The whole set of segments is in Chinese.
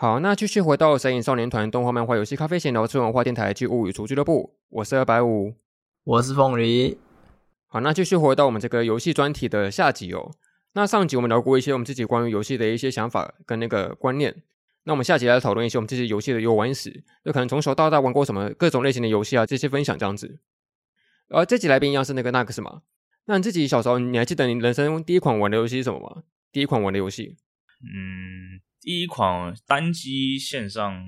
好，那继续回到神隐少年团动画、漫画、游戏、咖啡闲聊、吃文化电台剧物语厨俱乐部，我是二百五，我是凤梨。好，那继续回到我们这个游戏专题的下集哦。那上集我们聊过一些我们自己关于游戏的一些想法跟那个观念，那我们下集来讨论一些我们这些游戏的游玩史，就可能从小到大玩过什么各种类型的游戏啊，这些分享这样子。而这集来宾一样是那个 Nax 嘛？那你自己小时候你还记得你人生第一款玩的游戏是什么吗？第一款玩的游戏？嗯。第一款单机线上，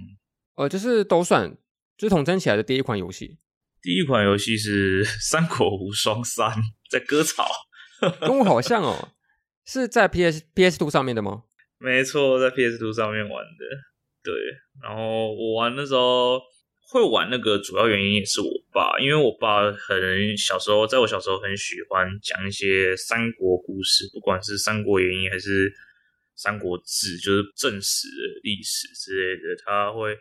呃，就是都算，就是统称起来的第一款游戏。第一款游戏是 《三国无双三》，在割草，跟我好像哦，是在 PS PS Two 上面的吗？没错，在 PS Two 上面玩的。对，然后我玩的时候会玩那个主要原因也是我爸，因为我爸很小时候，在我小时候很喜欢讲一些三国故事，不管是《三国演义》还是。三国志就是正史的历史之类的，他会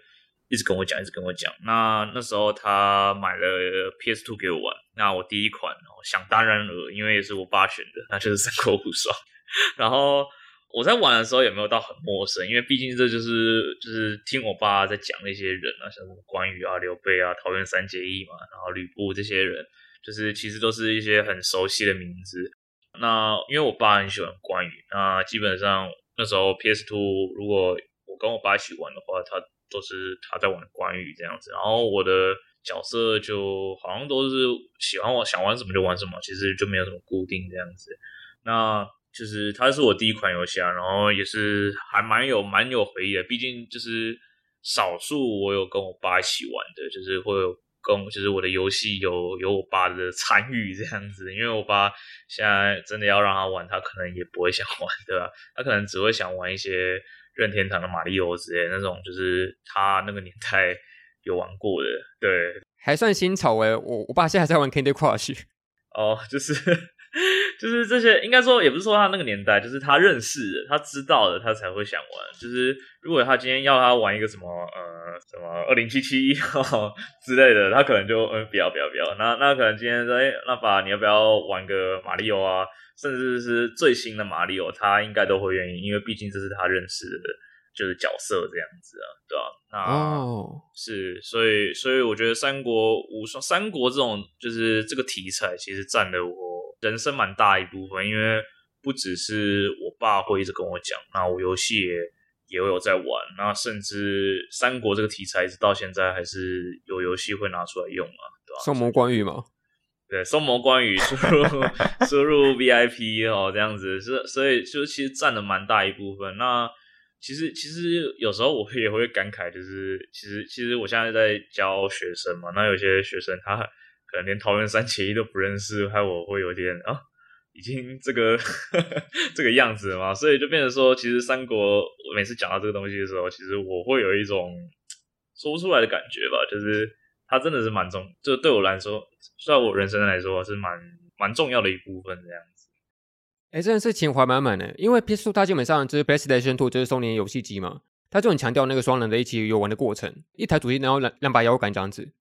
一直跟我讲，一直跟我讲。那那时候他买了 PS Two 给我玩，那我第一款想当然了，因为也是我爸选的，那就是三国无双。然后我在玩的时候也没有到很陌生，因为毕竟这就是就是听我爸在讲那些人啊，像什么关羽啊、刘备啊、桃园三结义嘛，然后吕布这些人，就是其实都是一些很熟悉的名字。那因为我爸很喜欢关羽，那基本上。那时候 PS Two 如果我跟我爸一起玩的话，他都是他在玩关羽这样子，然后我的角色就好像都是喜欢我想玩什么就玩什么，其实就没有什么固定这样子。那就是它是我第一款游戏啊，然后也是还蛮有蛮有回忆的，毕竟就是少数我有跟我爸一起玩的，就是会有。跟就是我的游戏有有我爸的参与这样子，因为我爸现在真的要让他玩，他可能也不会想玩，对吧？他可能只会想玩一些任天堂的马里奥之类那种，就是他那个年代有玩过的，对，还算新潮诶。我我爸现在还在玩 Candy Crush，哦，就是。就是这些，应该说也不是说他那个年代，就是他认识的，他知道的，他才会想玩。就是如果他今天要他玩一个什么呃什么二零七七之类的，他可能就嗯不要不要不要。那那可能今天说哎，那爸你要不要玩个马里奥啊？甚至是最新的马里奥，他应该都会愿意，因为毕竟这是他认识的，就是角色这样子啊，对吧？那哦，是，所以所以我觉得三国无双，三国这种就是这个题材，其实占了我。人生蛮大一部分，因为不只是我爸会一直跟我讲，那我游戏也也有在玩，那甚至三国这个题材一直到现在还是有游戏会拿出来用啊，对吧？双魔关羽吗？对，双魔关羽输入输入 VIP 哦，这样子是，所以就其实占了蛮大一部分。那其实其实有时候我也会感慨，就是其实其实我现在在教学生嘛，那有些学生他。可能连桃园三结义都不认识，害我会有点啊，已经这个 这个样子了嘛，所以就变成说，其实三国我每次讲到这个东西的时候，其实我会有一种说不出来的感觉吧，就是它真的是蛮重，就对我来说，在我人生来说是蛮蛮重要的一部分这样子。哎、真的是情怀满满的，因为 PS2 它基本上就是 PlayStation Two 就是 Sony 游戏机嘛，它就很强调那个双人的一起游玩的过程，一台主机然后两两把摇杆这样子。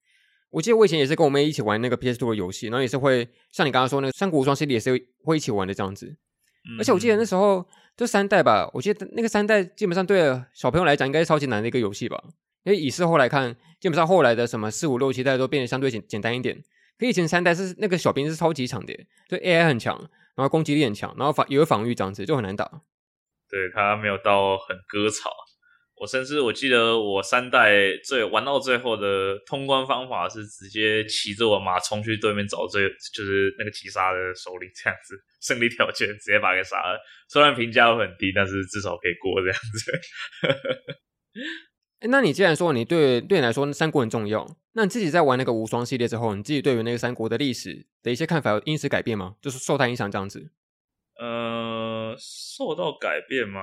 我记得我以前也是跟我妹一起玩那个 PS2 的游戏，然后也是会像你刚刚说那个《三国无双》系列也是会一起玩的这样子。嗯、而且我记得那时候就三代吧，我记得那个三代基本上对小朋友来讲应该是超级难的一个游戏吧。因为以事后来看，基本上后来的什么四五六七代都变得相对简简单一点。可以前三代是那个小兵是超级强的，就 AI 很强，然后攻击力很强，然后防也有防御这样子，就很难打。对，他没有到很割草。我甚至我记得我三代最玩到最后的通关方法是直接骑着我马冲去对面找最就是那个击杀的首领这样子，胜利条件直接把他给杀了。虽然评价很低，但是至少可以过这样子。欸、那你既然说你对对你来说三国很重要，那你自己在玩那个无双系列之后，你自己对于那个三国的历史的一些看法有因此改变吗？就是受它影响这样子？呃，受到改变吗？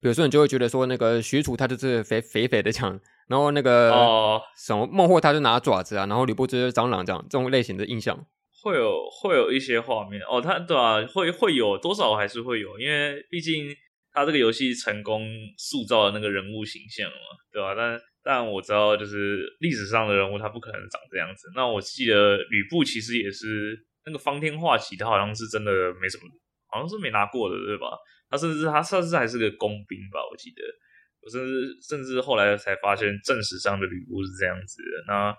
比如说，你就会觉得说，那个许褚他就是肥肥肥的强，然后那个哦，什么孟获他就拿爪子啊，然后吕布就是蟑螂这样，这种类型的印象会有会有一些画面哦，他对啊，会会有多少还是会有，因为毕竟他这个游戏成功塑造了那个人物形象嘛，对吧？但但我知道，就是历史上的人物他不可能长这样子。那我记得吕布其实也是那个方天画戟，他好像是真的没什么，好像是没拿过的，对吧？他甚至他甚至还是个工兵吧，我记得。我甚至甚至后来才发现正史上的吕布是这样子的。那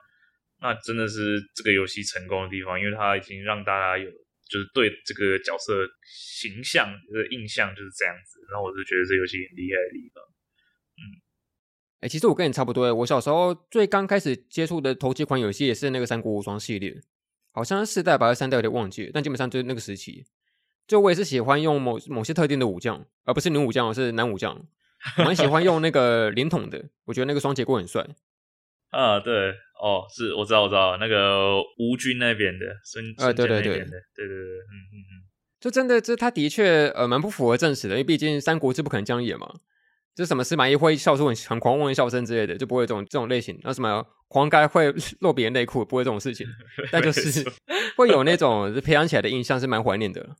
那真的是这个游戏成功的地方，因为它已经让大家有就是对这个角色形象的印象就是这样子。然后我就觉得这游戏很厉害的地方。嗯，哎、其实我跟你差不多，我小时候最刚开始接触的头几款游戏也是那个《三国无双》系列，好像是四代吧，还是三代有点忘记了，但基本上就是那个时期。就我也是喜欢用某某些特定的武将，而不是女武将，而是男武将。我蛮喜欢用那个连统的，我觉得那个双截棍很帅。啊，对，哦，是我知道，我知道那个吴军那边的孙，啊，对对对，对对对，嗯嗯嗯，就真的这他的确呃蛮不符合正史的，因为毕竟三国志不可能这样演嘛，就什么司马懿会笑出很很狂妄的笑声之类的，就不会这种这种类型。那什么黄盖会 露别人内裤，不会这种事情，但就是会有那种培养起来的印象是蛮怀念的。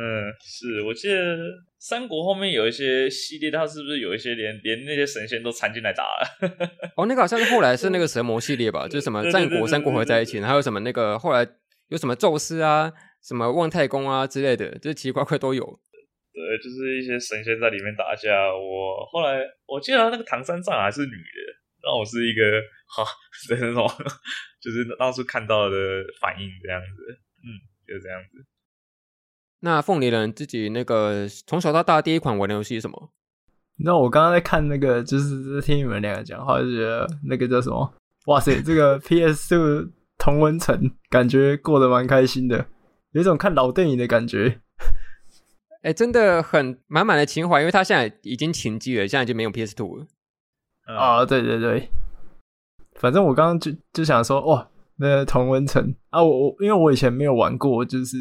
嗯，是我记得三国后面有一些系列，它是不是有一些连连那些神仙都掺进来打了？哦，那个好像是后来是那个神魔系列吧，就是什么战国三国合在一起，还有什么那个后来有什么宙斯啊、什么望太公啊之类的，就是奇奇怪怪都有。对，就是一些神仙在里面打架。我后来我记得那个唐三藏还是女的，让我是一个哈的那种，就是当初看到的反应这样子。嗯，就是这样子。那凤梨人自己那个从小到大第一款玩的游戏是什么？你知道我刚刚在看那个，就是听你们两个讲话，就觉得那个叫什么？哇塞，这个 PS Two 同温层感觉过得蛮开心的，有一种看老电影的感觉。哎、欸，真的很满满的情怀，因为他现在已经停机了，现在就没有 PS Two 了。啊，对对对，反正我刚刚就就想说，哇。那个同温层啊，我我因为我以前没有玩过，就是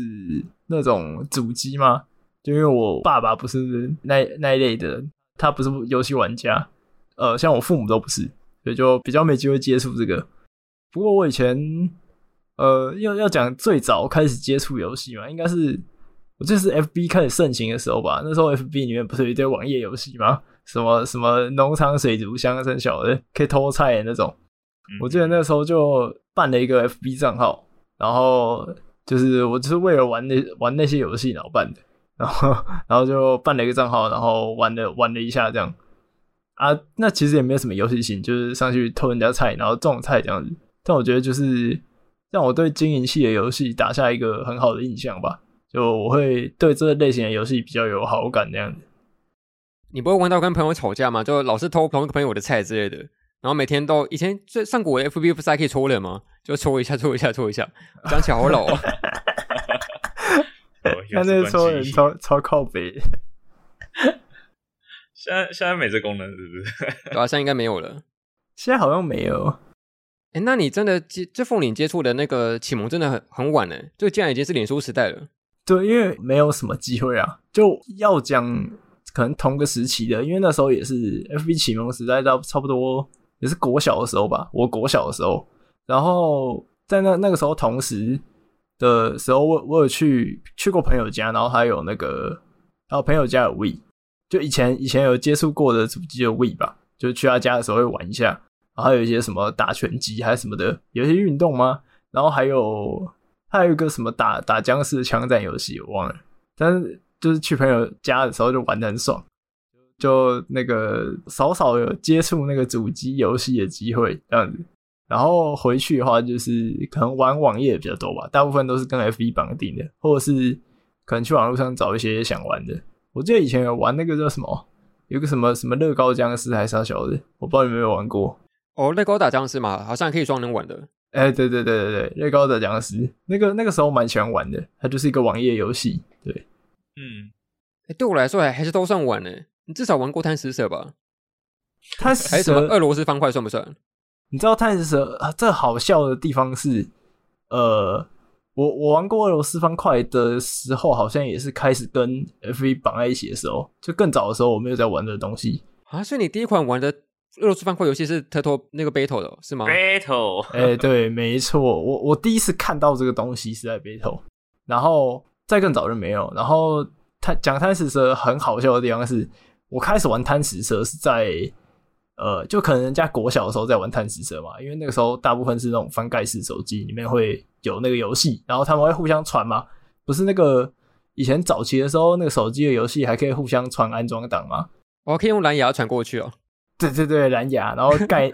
那种主机吗，就因为我爸爸不是那那一类的，他不是游戏玩家，呃，像我父母都不是，所以就比较没机会接触这个。不过我以前，呃，要要讲最早开始接触游戏嘛，应该是我就是 FB 开始盛行的时候吧。那时候 FB 里面不是有一堆网页游戏吗？什么什么农场水族箱，生小的可以偷菜的那种。我记得那时候就办了一个 FB 账号，然后就是我就是为了玩那玩那些游戏然后办的，然后然后就办了一个账号，然后玩了玩了一下这样啊，那其实也没有什么游戏性，就是上去偷人家菜，然后种菜这样子。但我觉得就是让我对经营系的游戏打下一个很好的印象吧，就我会对这类型的游戏比较有好感这样子。你不会玩到跟朋友吵架吗？就老是偷同一个朋友的菜之类的？然后每天都以前最上古 FB 不是还可以抽脸吗？就抽一下，抽一下，抽一下，讲起来好老啊！他那个戳人超超靠北。现在现在没这功能是不是？对啊，现在应该没有了。现在好像没有。哎，那你真的接这凤岭接触的那个启蒙真的很很晚呢？就竟然已经是脸书时代了。对，因为没有什么机会啊。就要讲可能同个时期的，因为那时候也是 FB 启蒙时代，到差不多。也是国小的时候吧，我国小的时候，然后在那那个时候同时的时候我，我有去去过朋友家，然后还有那个，还有朋友家有 Wii，就以前以前有接触过的主机的 Wii 吧，就去他家的时候会玩一下，然后还有一些什么打拳击还是什么的，有些运动吗？然后还有还有一个什么打打僵尸的枪战游戏我忘了，但是就是去朋友家的时候就玩的很爽。就那个少少有接触那个主机游戏的机会这样子，然后回去的话就是可能玩网页比较多吧，大部分都是跟 F 一绑定的，或者是可能去网络上找一些想玩的。我记得以前有玩那个叫什么，有个什么什么乐高僵尸还是啥小的，我不知道你有没有玩过。哦，乐高打僵尸嘛，好像可以双人玩的。哎、欸，对对对对对，乐高打僵尸，那个那个时候蛮喜欢玩的，它就是一个网页游戏。对，嗯，哎、欸，对我来说还还是都算玩呢。你至少玩过贪食蛇吧？贪食蛇还是什么俄罗斯方块算不算？你知道贪食蛇这好笑的地方是，呃，我我玩过俄罗斯方块的时候，好像也是开始跟 FV 绑在一起的时候，就更早的时候我没有在玩这个东西啊。所以你第一款玩的俄罗斯方块游戏是 Turtle 那个 Battle 的是吗？Battle，哎、欸，对，没错，我我第一次看到这个东西是在 Battle，然后再更早就没有。然后他讲贪食蛇很好笑的地方是。我开始玩贪食蛇是在，呃，就可能人家国小的时候在玩贪食蛇嘛，因为那个时候大部分是那种翻盖式手机，里面会有那个游戏，然后他们会互相传嘛，不是那个以前早期的时候，那个手机的游戏还可以互相传安装档吗？我可以用蓝牙传过去哦。对对对，蓝牙，然后盖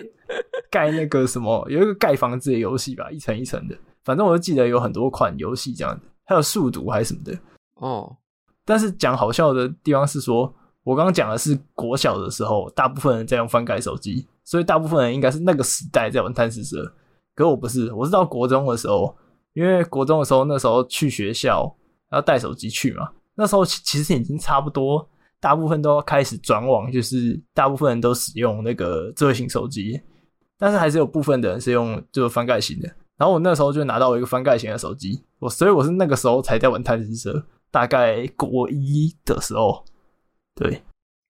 盖那个什么，有一个盖房子的游戏吧，一层一层的。反正我就记得有很多款游戏这样子，还有数独还是什么的。哦，但是讲好笑的地方是说，我刚刚讲的是国小的时候，大部分人在用翻盖手机，所以大部分人应该是那个时代在玩贪吃蛇。可我不是，我是到国中的时候，因为国中的时候那时候去学校要带手机去嘛，那时候其实已经差不多。大部分都要开始转网，就是大部分人都使用那个智慧型手机，但是还是有部分的人是用就是翻盖型的。然后我那时候就拿到一个翻盖型的手机，我所以我是那个时候才在玩贪吃蛇，大概国一的时候。对，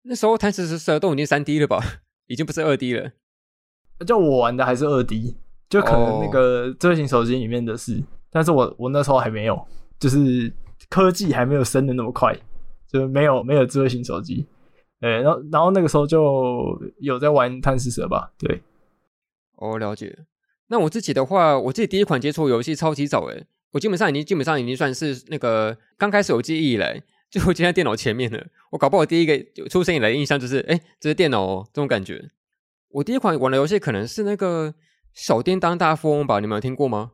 那时候贪吃蛇蛇都已经三 D 了吧，已经不是二 D 了。就我玩的还是二 D，就可能那个智慧型手机里面的是，oh. 但是我我那时候还没有，就是科技还没有升的那么快。就没有没有智慧型手机，呃，然后然后那个时候就有在玩贪吃蛇吧，对，哦，了解。那我自己的话，我自己第一款接触游戏超级早诶，我基本上已经基本上已经算是那个刚开始有记忆以来就会站在电脑前面了。我搞不好第一个出生以来的印象就是，哎，这是电脑哦，这种感觉。我第一款玩的游戏可能是那个小叮当大富翁吧，你们有听过吗？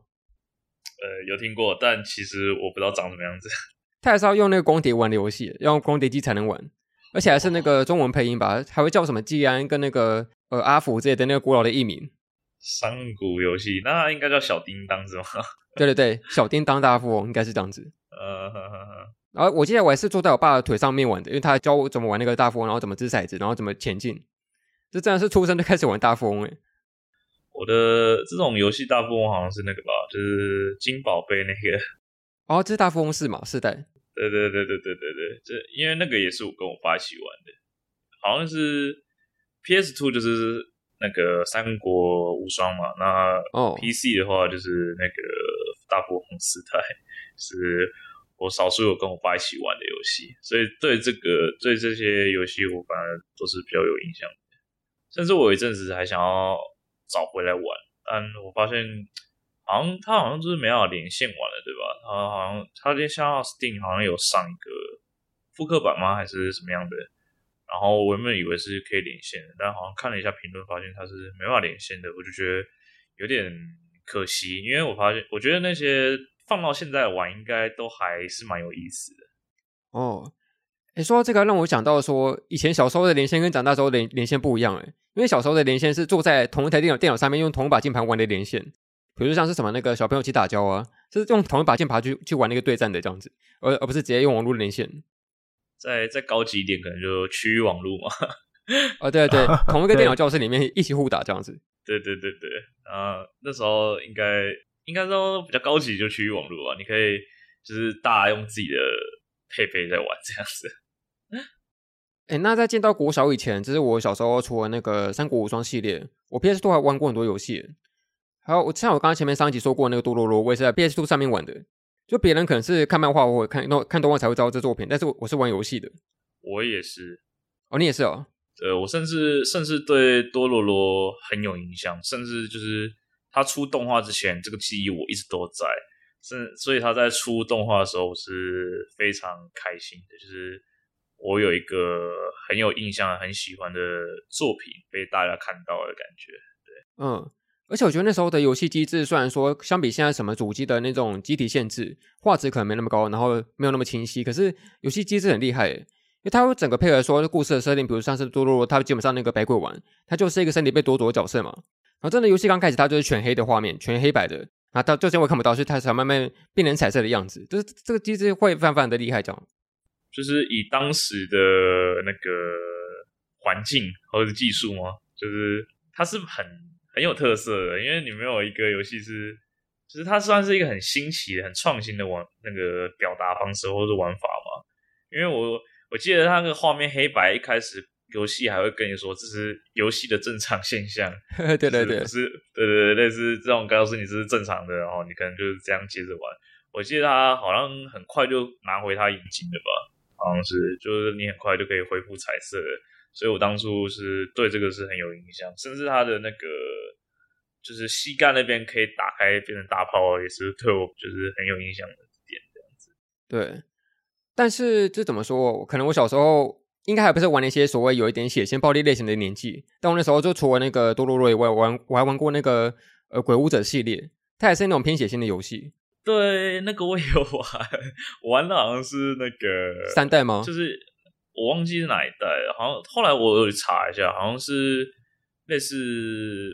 呃，有听过，但其实我不知道长什么样子。他还是要用那个光碟玩的游戏，要用光碟机才能玩，而且还是那个中文配音吧，还会叫什么季安跟那个呃阿福之类的那个古老的艺名。上古游戏那应该叫小叮当是吗？对对对，小叮当大富翁应该是这样子。呃，呵呵呵然后我记得我还是坐在我爸的腿上面玩的，因为他教我怎么玩那个大富翁，然后怎么掷骰子，然后怎么前进。这真的是出生就开始玩大富翁诶。我的这种游戏大富翁好像是那个吧，就是金宝贝那个。哦，这是大富翁四嘛？四代。对对对对对对对，这因为那个也是我跟我爸一起玩的，好像是 PS Two 就是那个三国无双嘛，那哦 PC 的话就是那个大富翁四代，是我少数有跟我爸一起玩的游戏，所以对这个对这些游戏我反而都是比较有印象的，甚至我有一阵子还想要找回来玩，但我发现。好像他好像就是没有连线玩了，对吧？他好像他连像 Steam 好像有上一个复刻版吗？还是什么样的？然后我原本以为是可以连线的，但好像看了一下评论，发现它是没法连线的，我就觉得有点可惜。因为我发现，我觉得那些放到现在玩，应该都还是蛮有意思的。哦，诶，说到这个，让我想到说，以前小时候的连线跟长大之后连连线不一样诶，因为小时候的连线是坐在同一台电脑电脑上面，用同一把键盘玩的连线。比如像是什么那个小朋友一起打交啊，就是用同一把键盘去去玩那个对战的这样子，而而不是直接用网络连线。再再高级一点，可能就区域网络嘛。啊，对对，同一个电脑教室里面一起互打这样子。对对对对，啊，那时候应该应该说比较高级，就区域网络啊，你可以就是大家用自己的配备在玩这样子。哎、欸，那在见到国小以前，就是我小时候除了那个三国无双系列，我 PS Two 还玩过很多游戏。还有，我像我刚刚前面上一集说过那个多罗罗，我也是在 PS Two 上面玩的。就别人可能是看漫画或者看看动画才会知道这作品，但是我我是玩游戏的。我也是。哦，你也是哦。对，我甚至甚至对多罗罗很有印象，甚至就是他出动画之前，这个记忆我一直都在。甚，所以他在出动画的时候，我是非常开心的。就是我有一个很有印象、很喜欢的作品被大家看到的感觉。对，嗯。而且我觉得那时候的游戏机制，虽然说相比现在什么主机的那种机体限制，画质可能没那么高，然后没有那么清晰，可是游戏机制很厉害，因为它会整个配合说故事的设定，比如像是多罗罗，它基本上那个白鬼丸，它就是一个身体被夺走的角色嘛。然后真的游戏刚开始，它就是全黑的画面，全黑白的，然后到就这我看不到，所以它才慢慢变成彩色的样子，就是这个机制会非常非常的厉害，这样。就是以当时的那个环境或者技术吗？就是它是很。很有特色的，因为你没有一个游戏是，就是它算是一个很新奇的、很创新的玩那个表达方式或者是玩法嘛。因为我我记得它那个画面黑白，一开始游戏还会跟你说这是游戏的正常现象，对对对，是，对对对，类似这种告诉你这是正常的，然后你可能就是这样接着玩。我记得他好像很快就拿回他眼睛了吧，好像是，就是你很快就可以恢复彩色的。所以我当初是对这个是很有印象，甚至他的那个就是膝盖那边可以打开变成大炮，也是对我就是很有印象的点这样子。对，但是这怎么说？可能我小时候应该还不是玩那些所谓有一点血腥暴力类型的年纪。但我那时候就除了那个多洛瑞，我玩我还玩过那个呃鬼武者系列，它也是那种偏血腥的游戏。对，那个我也有玩，我玩的好像是那个三代吗？就是我忘记是哪一代了，好像后来我查一下，好像是类似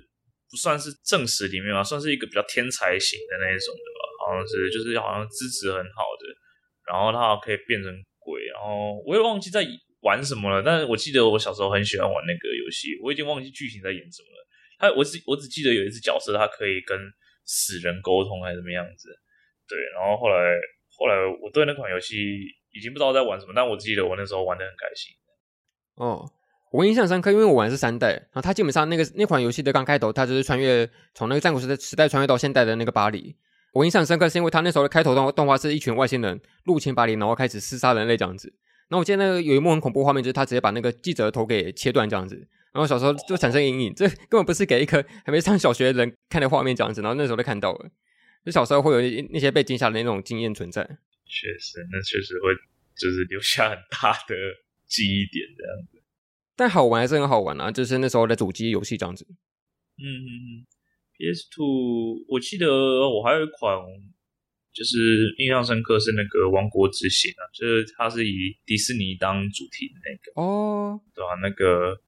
不算是正史里面吧，算是一个比较天才型的那一种的吧，好像是就是好像资质很好的，然后他可以变成鬼，然后我也忘记在玩什么了，但是我记得我小时候很喜欢玩那个游戏，我已经忘记剧情在演什么了。他我只我只记得有一只角色，他可以跟死人沟通还是怎么样子。对，然后后来后来我对那款游戏已经不知道在玩什么，但我记得我那时候玩得很开心。哦，我印象深刻，因为我玩的是三代，然后它基本上那个那款游戏的刚开头，它就是穿越从那个战国时代时代穿越到现代的那个巴黎。我印象深刻是因为它那时候的开头动动画是一群外星人入侵巴黎，然后开始厮杀人类这样子。然后我记得那个有一幕很恐怖画面，就是他直接把那个记者的头给切断这样子。然后小时候就产生阴影，这根本不是给一个还没上小学的人看的画面这样子。然后那时候就看到了。就小时候会有那些被惊吓的那种经验存在，确实，那确实会就是留下很大的记忆点这样子。但好玩还是很好玩啊，就是那时候的主机游戏这样子。嗯嗯嗯，PS Two，我记得我还有一款，就是印象深刻是那个《王国之心》啊，就是它是以迪士尼当主题的那个哦，对、啊？那个。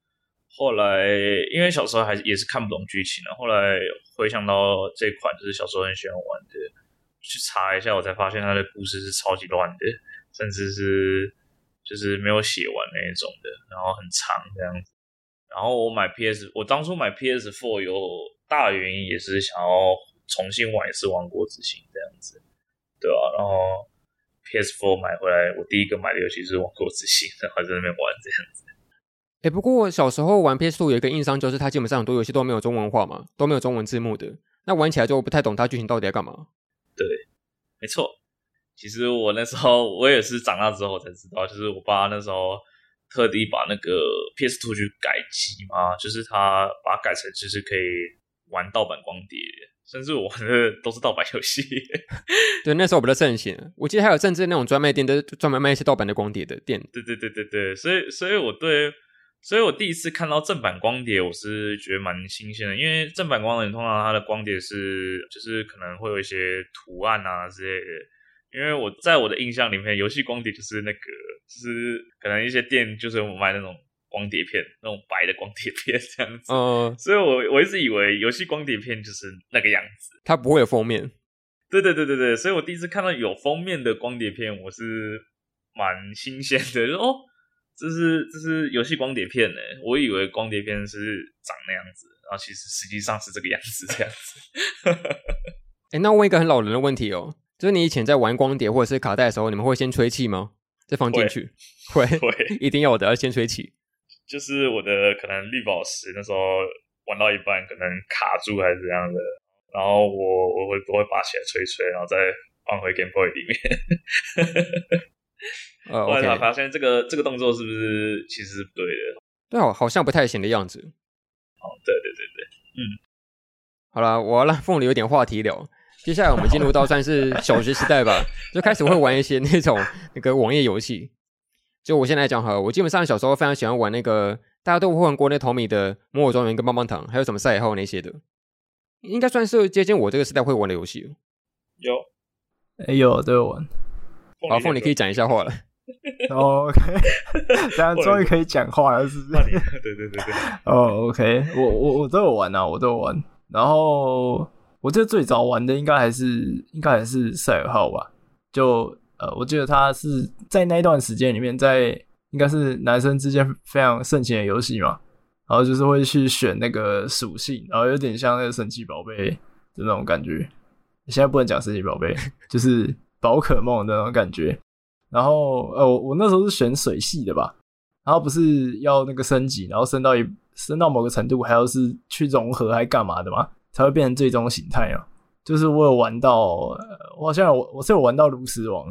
后来，因为小时候还是也是看不懂剧情了。后来回想到这款，就是小时候很喜欢玩的，去查一下，我才发现它的故事是超级乱的，甚至是就是没有写完那一种的，然后很长这样子。然后我买 PS，我当初买 PS4 有大原因也是想要重新玩一次《王国之心》这样子，对、啊？然后 PS4 买回来，我第一个买的游戏是《王国之心》，然后在那边玩这样子。哎，不过我小时候玩 PS2 有一个硬伤，就是它基本上很多游戏都没有中文化嘛，都没有中文字幕的，那玩起来就不太懂它剧情到底在干嘛。对，没错。其实我那时候我也是长大之后才知道，就是我爸那时候特地把那个 PS Two 去改机嘛，就是他把它改成就是可以玩盗版光碟，甚至我玩的都是盗版游戏。对，那时候比较盛行，我记得还有甚至那种专卖店都专门卖一些盗版的光碟的店。对对对对对，所以所以我对。所以我第一次看到正版光碟，我是觉得蛮新鲜的，因为正版光碟通常它的光碟是就是可能会有一些图案啊之类的。因为我在我的印象里面，游戏光碟就是那个，就是可能一些店就是我卖那种光碟片，那种白的光碟片这样子。嗯，所以我我一直以为游戏光碟片就是那个样子，它不会有封面。对对对对对，所以我第一次看到有封面的光碟片，我是蛮新鲜的，就哦。这是这是游戏光碟片呢，我以为光碟片是长那样子，然后其实实际上是这个样子，这样子。哎，那我问一个很老人的问题哦，就是你以前在玩光碟或者是卡带的时候，你们会先吹气吗？再放进去？会会，一定要的，要先吹气。就是我的可能绿宝石那时候玩到一半，可能卡住还是怎样的，然后我我会我会拔起来吹吹，然后再放回 Game Boy 里面。呃，我来他发现这个这个动作是不是其实是不对的？对啊，好像不太行的样子。哦，对对对对，嗯，好了，我要让凤梨有点话题聊。接下来我们进入到算是小学时代吧，就开始会玩一些那种那个网页游戏。就我现在讲哈，我基本上小时候非常喜欢玩那个大家都会玩国内淘米的《摩尔庄园》跟《棒棒糖》，还有什么赛尔号那些的，应该算是接近我这个时代会玩的游戏。有，哎有都有玩。好，凤梨可以讲一下话了。哦，OK，大家终于可以讲话了，是不是？对对对对。哦，OK，我我我都有玩啊，我都有玩。然后我记得最早玩的应该还是应该还是赛尔号吧。就呃，我记得他是在那段时间里面，在应该是男生之间非常盛行的游戏嘛。然后就是会去选那个属性，然后有点像那个神奇宝贝的那种感觉。现在不能讲神奇宝贝，就是宝可梦的那种感觉。然后，呃，我我那时候是选水系的吧，然后不是要那个升级，然后升到一升到某个程度，还要是去融合还干嘛的嘛，才会变成最终形态啊。就是我有玩到，我好像我我是有玩到炉石王，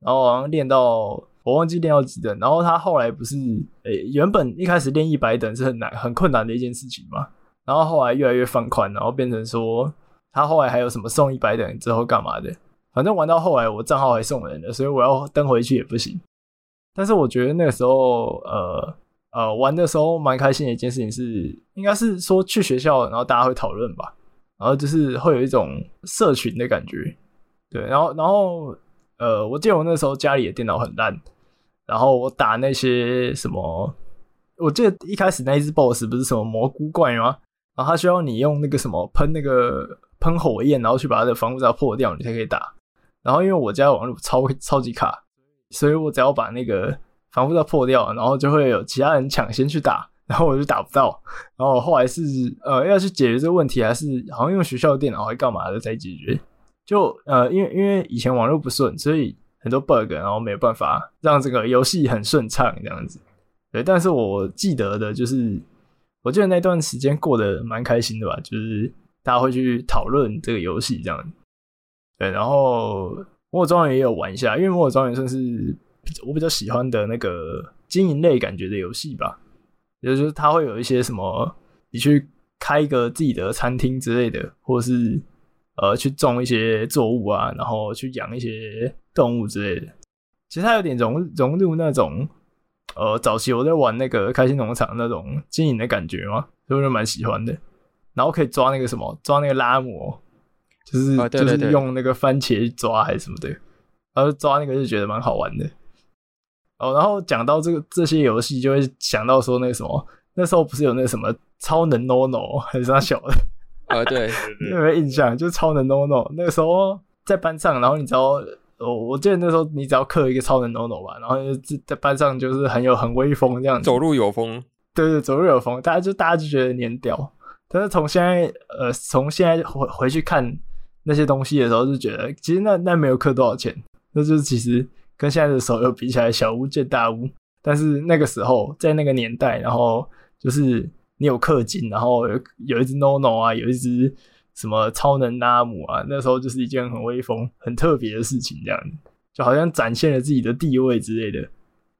然后好像练到我忘记练到几等，然后他后来不是，诶，原本一开始练一百等是很难很困难的一件事情嘛，然后后来越来越放宽，然后变成说他后来还有什么送一百等之后干嘛的。反正玩到后来，我账号还送人了，所以我要登回去也不行。但是我觉得那个时候，呃呃，玩的时候蛮开心的一件事情是，应该是说去学校，然后大家会讨论吧，然后就是会有一种社群的感觉，对，然后然后呃，我记得我那时候家里的电脑很烂，然后我打那些什么，我记得一开始那一只 BOSS 不是什么蘑菇怪吗？然后他需要你用那个什么喷那个喷火焰，然后去把他的防护罩破掉，你才可以打。然后因为我家网络超超级卡。所以我只要把那个防护罩破掉，然后就会有其他人抢先去打，然后我就打不到。然后后来是呃要去解决这个问题，还是好像用学校的电脑还干嘛的才解决？就呃因为因为以前网络不顺，所以很多 bug，然后没有办法让这个游戏很顺畅这样子。对，但是我记得的就是，我记得那段时间过得蛮开心的吧，就是大家会去讨论这个游戏这样子。然后。魔法庄园也有玩一下，因为魔法庄园算是我比较喜欢的那个经营类感觉的游戏吧。也就是它会有一些什么，你去开一个自己的餐厅之类的，或者是呃去种一些作物啊，然后去养一些动物之类的。其实它有点融融入那种呃早期我在玩那个开心农场那种经营的感觉嘛，所以我就蛮喜欢的。然后可以抓那个什么，抓那个拉姆。就是、就是用那个番茄抓还是什么的，然后抓那个就觉得蛮好玩的。哦，然后讲到这个这些游戏，就会想到说那个什么，那时候不是有那个什么超能 NONO 还是他小的？啊，对，有没有印象？就是超能 NONO 那个时候在班上，然后你只要我我记得那时候你只要刻一个超能 NONO 吧，然后就在班上就是很有很威风这样子，走路有风。对对，走路有风，大家就大家就觉得你很屌。但是从现在呃，从现在回回去看。那些东西的时候就觉得，其实那那没有氪多少钱，那就是其实跟现在的手游比起来，小巫见大巫。但是那个时候在那个年代，然后就是你有氪金，然后有一只 NONO 啊，有一只什么超能拉姆啊，那时候就是一件很威风、很特别的事情，这样就好像展现了自己的地位之类的。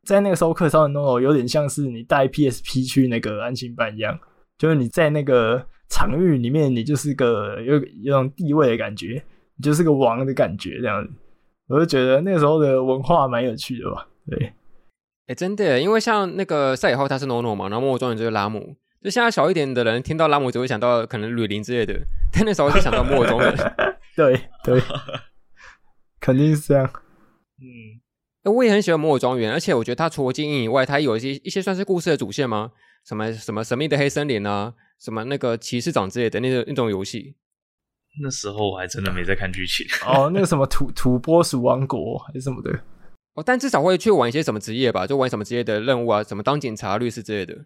在那个时候氪超能 NONO 有点像是你带 PSP 去那个安心班一样，就是你在那个。场域里面，你就是个有有种地位的感觉，你就是个王的感觉，这样子，我就觉得那个时候的文化蛮有趣的吧。对，哎、欸，真的，因为像那个赛尔号他是 NONO 嘛，然后魔法庄园就是拉姆，就现在小一点的人听到拉姆只会想到可能吕林之类的，但那时候就想到魔法庄园。对对，肯定是这样。嗯，我也很喜欢魔法庄园，而且我觉得它除了经营以外，它有一些一些算是故事的主线吗？什么什么神秘的黑森林啊？什么那个骑士长之类的那种那种游戏，那时候我还真的没在看剧情哦。那个 什么土土拨鼠王国还是什么的哦，但至少会去玩一些什么职业吧，就玩什么职业的任务啊，什么当警察、律师之类的，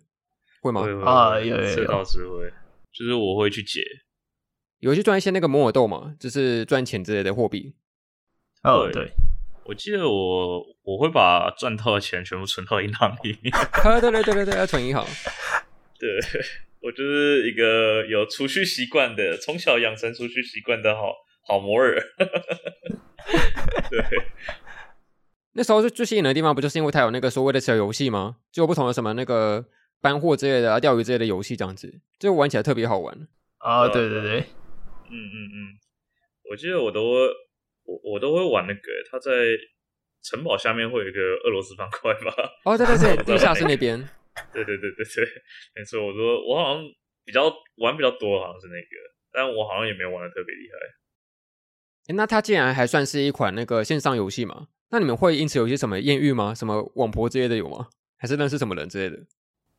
会吗？会会啊，有有有，是会，就是我会去解，有去赚一些那个摩尔豆嘛，就是赚钱之类的货币。哦，对，我记得我我会把赚到的钱全部存到银行里面。对对对对对，要存银行。对。我就是一个有储蓄习惯的，从小养成储蓄习惯的好好摩尔。对，那时候最最吸引人的地方，不就是因为它有那个所谓的小游戏吗？就有不同的什么那个搬货之类的啊，钓鱼之类的游戏，这样子，就玩起来特别好玩啊！对对对，嗯嗯嗯，我记得我都我我都会玩那个，它在城堡下面会有一个俄罗斯方块吧？哦，对对对，地下室那边。对对对对对，没错。我说我好像比较玩比较多，好像是那个，但我好像也没有玩的特别厉害。哎，那它竟然还算是一款那个线上游戏嘛，那你们会因此有一些什么艳遇吗？什么网婆之类的有吗？还是认识什么人之类的？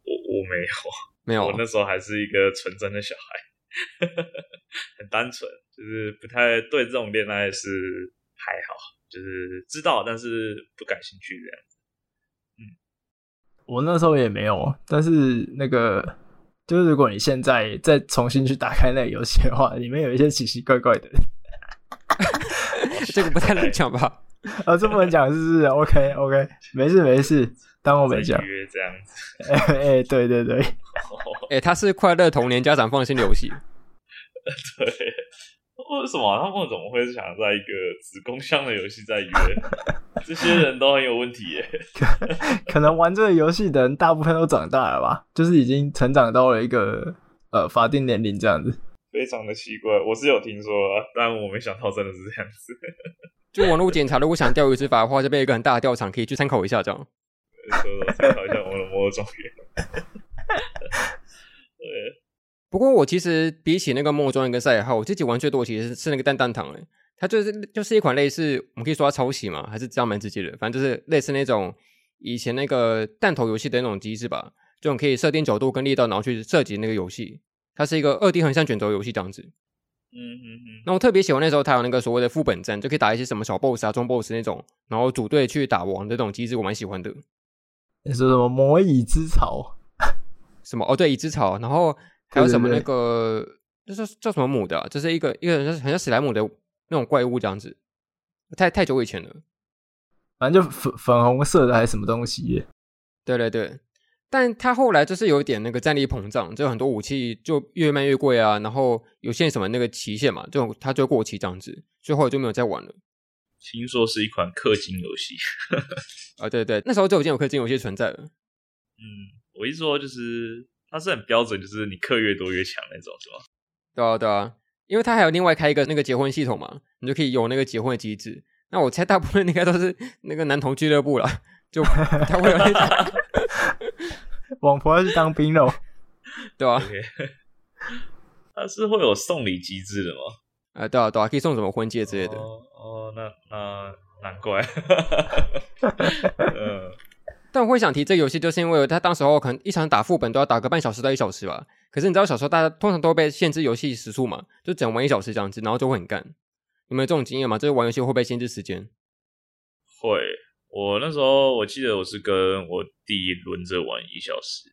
我我没有，没有。我那时候还是一个纯真的小孩，很单纯，就是不太对这种恋爱是还好，就是知道但是不感兴趣这样。我那时候也没有，但是那个就是如果你现在再重新去打开那个游戏的话，里面有一些奇奇怪怪的，这个不太能讲吧？啊，这不能讲，是不是？OK OK，没事没事，当我没讲。约这样子，哎哎、欸，对对对，哎、欸，它 是快乐童年家长放心的游戏，对。为什么他们怎么会想在一个子宫箱的游戏在约？这些人都很有问题耶。可能玩这个游戏的人大部分都长大了吧，就是已经成长到了一个呃法定年龄这样子。非常的奇怪，我是有听说，但我没想到真的是这样子。就网络检查，如果想钓鱼执法的话，这边有一个很大的钓场可以去参考一下，这样。说参考一下我们的摩尔庄园。对，不过我其实比起那个梦庄园跟赛尔号，我自己玩最多其实是那个蛋蛋糖诶，它就是就是一款类似，我们可以说它抄袭嘛，还是这样蛮直接的，反正就是类似那种以前那个弹头游戏的那种机制吧，这种可以设定角度跟力道，然后去设计那个游戏，它是一个二 D 横向卷轴游戏这样子。嗯嗯嗯。那我特别喜欢那时候它有那个所谓的副本战，就可以打一些什么小 BOSS 啊、中 BOSS 那种，然后组队去打王的这种机制，我蛮喜欢的。你说什么魔蚁之巢？什么？哦，对，蚁之巢。然后还有什么那个，就是叫什么母的、啊，就是一个一个很像史莱姆的那种怪物这样子。太太久以前了，反正就粉粉红色的还是什么东西？对对对。但它后来就是有一点那个战力膨胀，就很多武器就越卖越贵啊，然后有限什么那个期限嘛，就它就过期这样子，所以后来就没有再玩了。听说是一款氪金游戏啊，对对，那时候就已经有氪金游戏存在了。嗯，我一说就是它是很标准，就是你氪越多越强那种，是吗？对啊，对啊，因为它还有另外开一个那个结婚系统嘛，你就可以有那个结婚的机制。那我猜大部分应该都是那个男童俱乐部了，就他会有那种 网婆要去当兵喽，对吧？Okay. 它是会有送礼机制的吗？啊，对啊，对啊，可以送什么婚戒之类的。哦，哦，那那难怪。嗯，但我会想提这个游戏，就是因为他当时候可能一场打副本都要打个半小时到一小时吧。可是你知道，小时候大家通常都会被限制游戏时速嘛，就只能玩一小时这样子，然后就会很干。有没有这种经验吗？就是玩游戏会被限制时间？会，我那时候我记得我是跟我弟轮着玩一小时，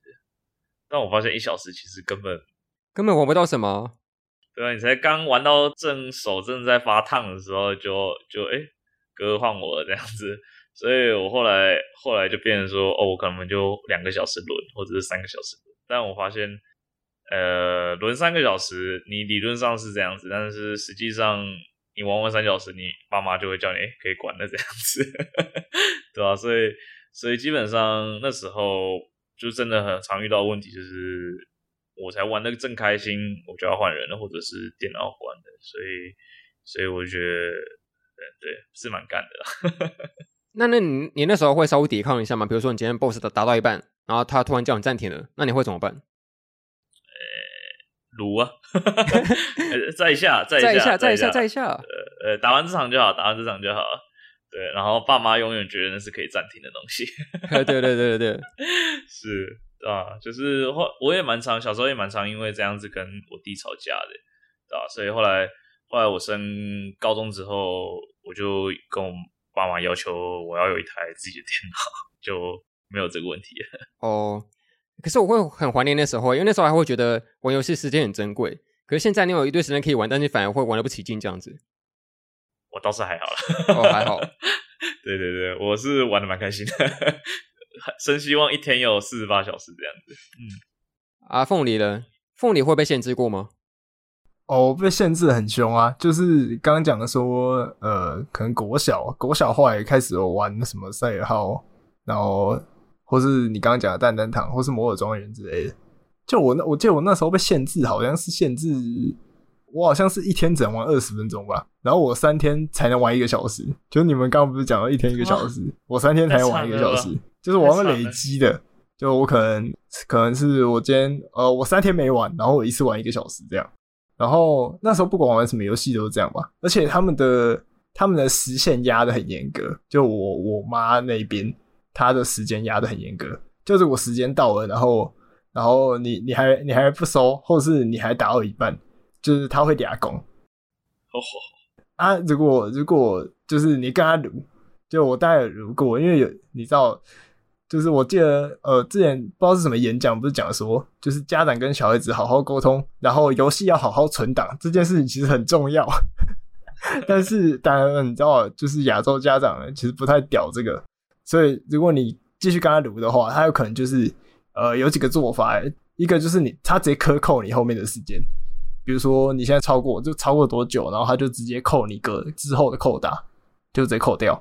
但我发现一小时其实根本根本玩不到什么。对啊，你才刚玩到正手正在发烫的时候就，就就哎，哥换我了这样子，所以我后来后来就变成说，哦，我可能就两个小时轮，或者是三个小时轮。但我发现，呃，轮三个小时，你理论上是这样子，但是实际上你玩完三小时，你爸妈就会叫你，哎，可以关了这样子，对吧？所以所以基本上那时候就真的很常遇到问题，就是。我才玩的正开心，我就要换人了，或者是电脑关的，所以，所以我觉得，对对，是蛮干的。那那你你那时候会稍微抵抗一下吗？比如说你今天 BOSS 打打到一半，然后他突然叫你暂停了，那你会怎么办？呃，卢啊，再一下，再一下，再一下，再一下，呃呃，打完这场就好，打完这场就好。对，然后爸妈永远觉得那是可以暂停的东西。对对对对对，是。啊，就是后我也蛮常，小时候也蛮常因为这样子跟我弟吵架的，对吧？所以后来后来我升高中之后，我就跟我爸妈要求我要有一台自己的电脑，就没有这个问题了。哦，可是我会很怀念那时候，因为那时候还会觉得玩游戏时间很珍贵。可是现在你有一堆时间可以玩，但是反而会玩的不起劲这样子。我倒是还好了，哦，还好。对对对，我是玩的蛮开心的。真希望一天有四十八小时这样子。嗯，啊，凤梨呢？凤梨会被限制过吗？哦，被限制很凶啊！就是刚刚讲的说，呃，可能国小国小后来开始有玩什么赛尔号，然后或是你刚刚讲的蛋蛋堂，或是摩尔庄园之类的。就我那，我记得我那时候被限制，好像是限制我好像是一天只能玩二十分钟吧，然后我三天才能玩一个小时。就你们刚刚不是讲了一天一个小时，我三天才能玩一个小时。就是我要累积的，就我可能可能是我今天呃我三天没玩，然后我一次玩一个小时这样，然后那时候不管玩什么游戏都是这样吧，而且他们的他们的时限压得很严格，就我我妈那边她的时间压得很严格，就是我时间到了，然后然后你你还你还不收，或者是你还打到一半，就是他会俩攻。哦吼啊！如果如果就是你跟他撸，就我大概撸过，因为有你知道。就是我记得，呃，之前不知道是什么演讲，不是讲说，就是家长跟小孩子好好沟通，然后游戏要好好存档，这件事情其实很重要。但是当然，你知道，就是亚洲家长，其实不太屌这个，所以如果你继续跟他卢的话，他有可能就是，呃，有几个做法，一个就是你他直接克扣你后面的时间，比如说你现在超过就超过多久，然后他就直接扣你个之后的扣打，就直接扣掉。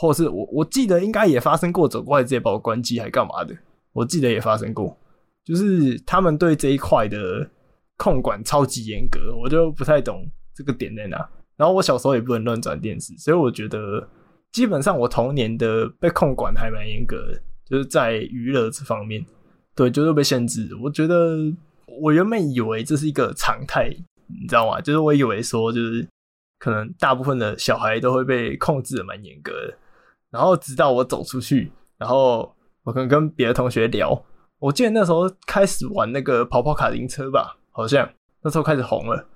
或是我我记得应该也发生过，走过来直接把我关机还干嘛的？我记得也发生过，就是他们对这一块的控管超级严格，我就不太懂这个点在哪。然后我小时候也不能乱转电视，所以我觉得基本上我童年的被控管还蛮严格的，就是在娱乐这方面，对，就是被限制。我觉得我原本以为这是一个常态，你知道吗？就是我以为说，就是可能大部分的小孩都会被控制的蛮严格的。然后直到我走出去，然后我可能跟别的同学聊，我记得那时候开始玩那个跑跑卡丁车吧，好像那时候开始红了。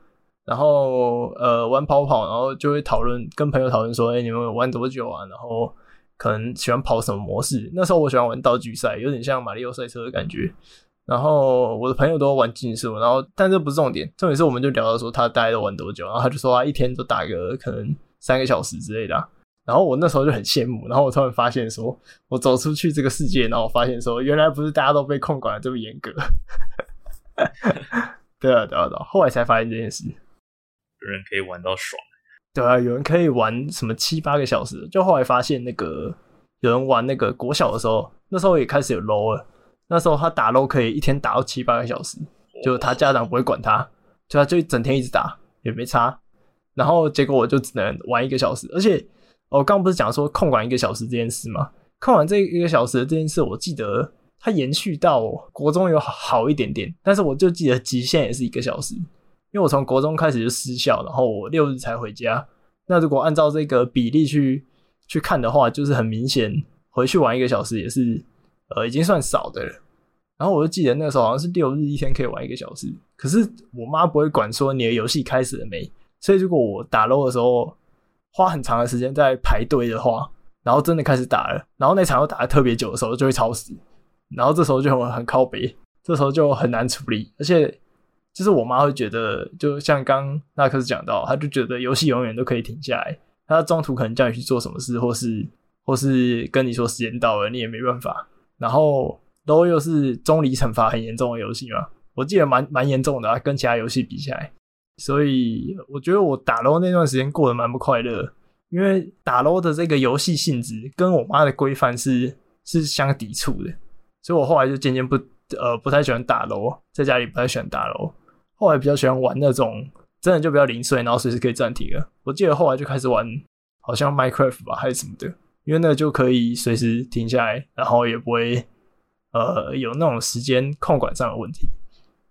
然后呃玩跑跑，然后就会讨论，跟朋友讨论说，哎，你们玩多久啊？然后可能喜欢跑什么模式？那时候我喜欢玩道具赛，有点像马里奥赛车的感觉。然后我的朋友都玩竞速，然后但这不是重点，重点是我们就聊到说他大概都玩多久，然后他就说他一天都打个可能三个小时之类的。然后我那时候就很羡慕，然后我突然发现说，我走出去这个世界，然后我发现说，原来不是大家都被控管的这么严格。对啊，对啊，对啊，后来才发现这件事。有人可以玩到爽，对啊，有人可以玩什么七八个小时，就后来发现那个有人玩那个国小的时候，那时候也开始有 low 了。那时候他打 low 可以一天打到七八个小时，就他家长不会管他，就他就整天一直打也没差。然后结果我就只能玩一个小时，而且我刚刚不是讲说控管一个小时这件事吗？控管这一个小时的这件事，我记得它延续到国中有好一点点，但是我就记得极限也是一个小时。因为我从国中开始就失校，然后我六日才回家。那如果按照这个比例去去看的话，就是很明显回去玩一个小时也是呃已经算少的了。然后我就记得那个时候好像是六日一天可以玩一个小时，可是我妈不会管说你的游戏开始了没。所以如果我打 LO 的时候花很长的时间在排队的话，然后真的开始打了，然后那场又打得特别久的时候就会超时，然后这时候就很很靠北，这时候就很难处理，而且。就是我妈会觉得，就像刚纳克斯讲到，她就觉得游戏永远都可以停下来，她中途可能叫你去做什么事，或是或是跟你说时间到了，你也没办法。然后 LO 又是中离惩罚很严重的游戏嘛，我记得蛮蛮严重的啊，跟其他游戏比起来。所以我觉得我打楼那段时间过得蛮不快乐，因为打楼的这个游戏性质跟我妈的规范是是相抵触的，所以我后来就渐渐不呃不太喜欢打楼在家里不太喜欢打楼。后来比较喜欢玩那种真的就比较零碎，然后随时可以暂停了。我记得后来就开始玩，好像 Minecraft 吧，还是什么的，因为那就可以随时停下来，然后也不会呃有那种时间控管上的问题。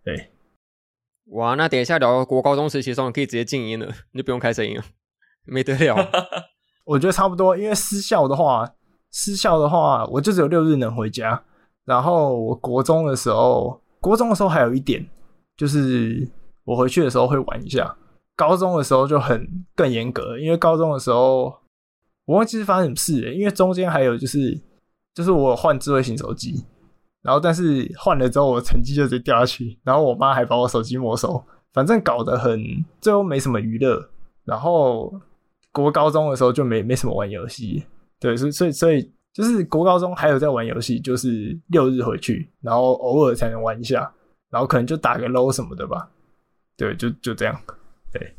对，哇，那等一下聊国高中时期的时候，可以直接静音了，你就不用开声音了，没得了。我觉得差不多，因为私校的话，私校的话，我就只有六日能回家。然后我国中的时候，国中的时候还有一点。就是我回去的时候会玩一下，高中的时候就很更严格，因为高中的时候我忘记是发生什么事了，因为中间还有就是就是我换智慧型手机，然后但是换了之后我成绩就直接掉下去，然后我妈还把我手机没收，反正搞得很最后没什么娱乐，然后国高中的时候就没没什么玩游戏，对，所以所以所以就是国高中还有在玩游戏，就是六日回去，然后偶尔才能玩一下。然后可能就打个 low 什么的吧，对，就就这样，对。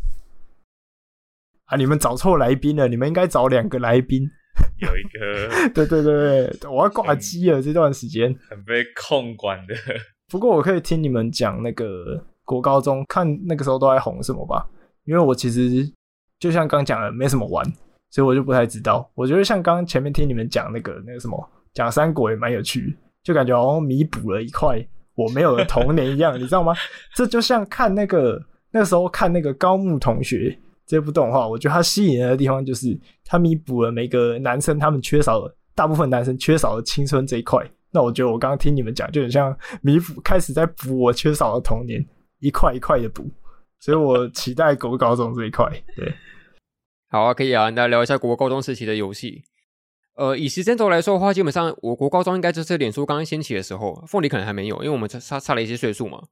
啊，你们找错来宾了，你们应该找两个来宾。有一个，对对对对，我要挂机了这段时间。很被控管的。不过我可以听你们讲那个国高中，看那个时候都在红什么吧，因为我其实就像刚讲的，没什么玩，所以我就不太知道。我觉得像刚前面听你们讲那个那个什么讲三国也蛮有趣，就感觉好像弥补了一块。我没有的童年一样，你知道吗？这就像看那个那个时候看那个高木同学这部动画，我觉得它吸引人的地方就是它弥补了每个男生他们缺少的，大部分男生缺少的青春这一块。那我觉得我刚刚听你们讲，就很像弥补开始在补我缺少的童年，一块一块的补。所以我期待国高中这一块。对，好啊，可以啊，那聊一下国高中时期的游戏。呃，以时间轴来说的话，基本上我国高中应该就是脸书刚刚兴起的时候，凤梨可能还没有，因为我们差差了一些岁数嘛。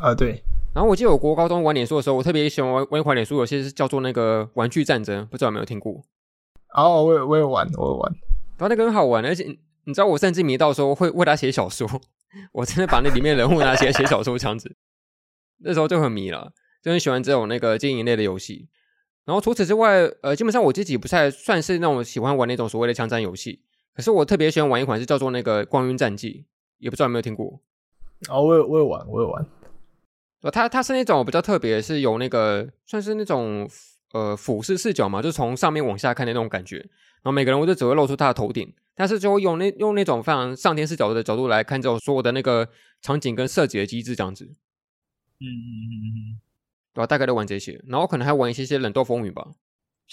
啊，对。然后我记得我国高中玩脸书的时候，我特别喜欢玩玩一款脸书游戏，是叫做那个《玩具战争》，不知道有没有听过？哦，我有我有玩，我有玩。然后那个很好玩，而且你知道，我甚至迷到说会为他写小说，我真的把那里面人物拿起来写小说这样子。那时候就很迷了，就很喜欢这种那个经营类的游戏。然后除此之外，呃，基本上我自己不太算是那种喜欢玩那种所谓的枪战游戏。可是我特别喜欢玩一款是叫做那个《光晕战记》，也不知道有没有听过。哦，我有我有玩，我有玩。呃，它它是那种比较特别，是有那个算是那种呃俯视视角嘛，就从上面往下看的那种感觉。然后每个人物就只会露出他的头顶，但是就会用那用那种非常上天视角的角度来看这种所有的那个场景跟设计的机制这样子。嗯嗯嗯嗯嗯，对吧？大概都玩这些，然后可能还玩一些些冷斗风云吧。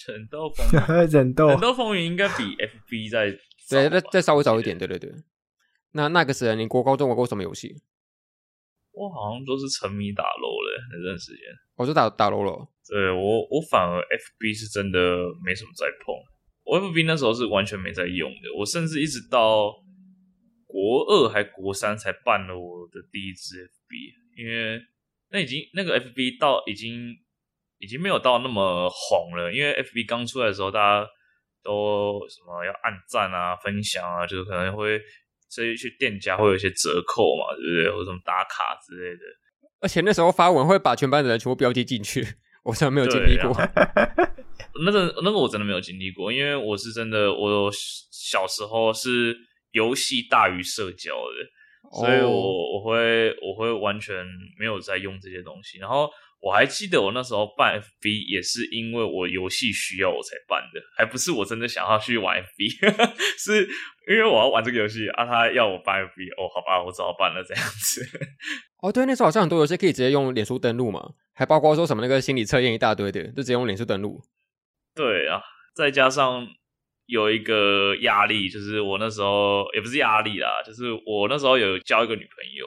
冷斗风云，冷斗，冷斗风云应该比 FB 再对，再再稍微早一点。对对对。那那个时候，你国高中玩过什么游戏？我好像都是沉迷打 LOL 的那段时间。我就打打 LOL 了。对我，我反而 FB 是真的没什么在碰。我 FB 那时候是完全没在用的。我甚至一直到国二还国三才办了我的第一支 FB，因为那已经那个 FB 到已经已经没有到那么红了。因为 FB 刚出来的时候，大家都什么要按赞啊、分享啊，就是可能会。所以去店家会有一些折扣嘛，对不对？或者什么打卡之类的。而且那时候发文会把全班的人全部标记进去，我从来没有经历过。那个那个我真的没有经历过，因为我是真的，我小时候是游戏大于社交的，所以我我会我会完全没有在用这些东西，然后。我还记得我那时候办 FB 也是因为我游戏需要我才办的，还不是我真的想要去玩 FB，是因为我要玩这个游戏啊，他要我办 FB，哦，好吧，我只好办了这样子。哦，对，那时候好像很多游戏可以直接用脸书登录嘛，还包括说什么那个心理测验一大堆的，就直接用脸书登录。对啊，再加上有一个压力，就是我那时候也不是压力啦，就是我那时候有交一个女朋友。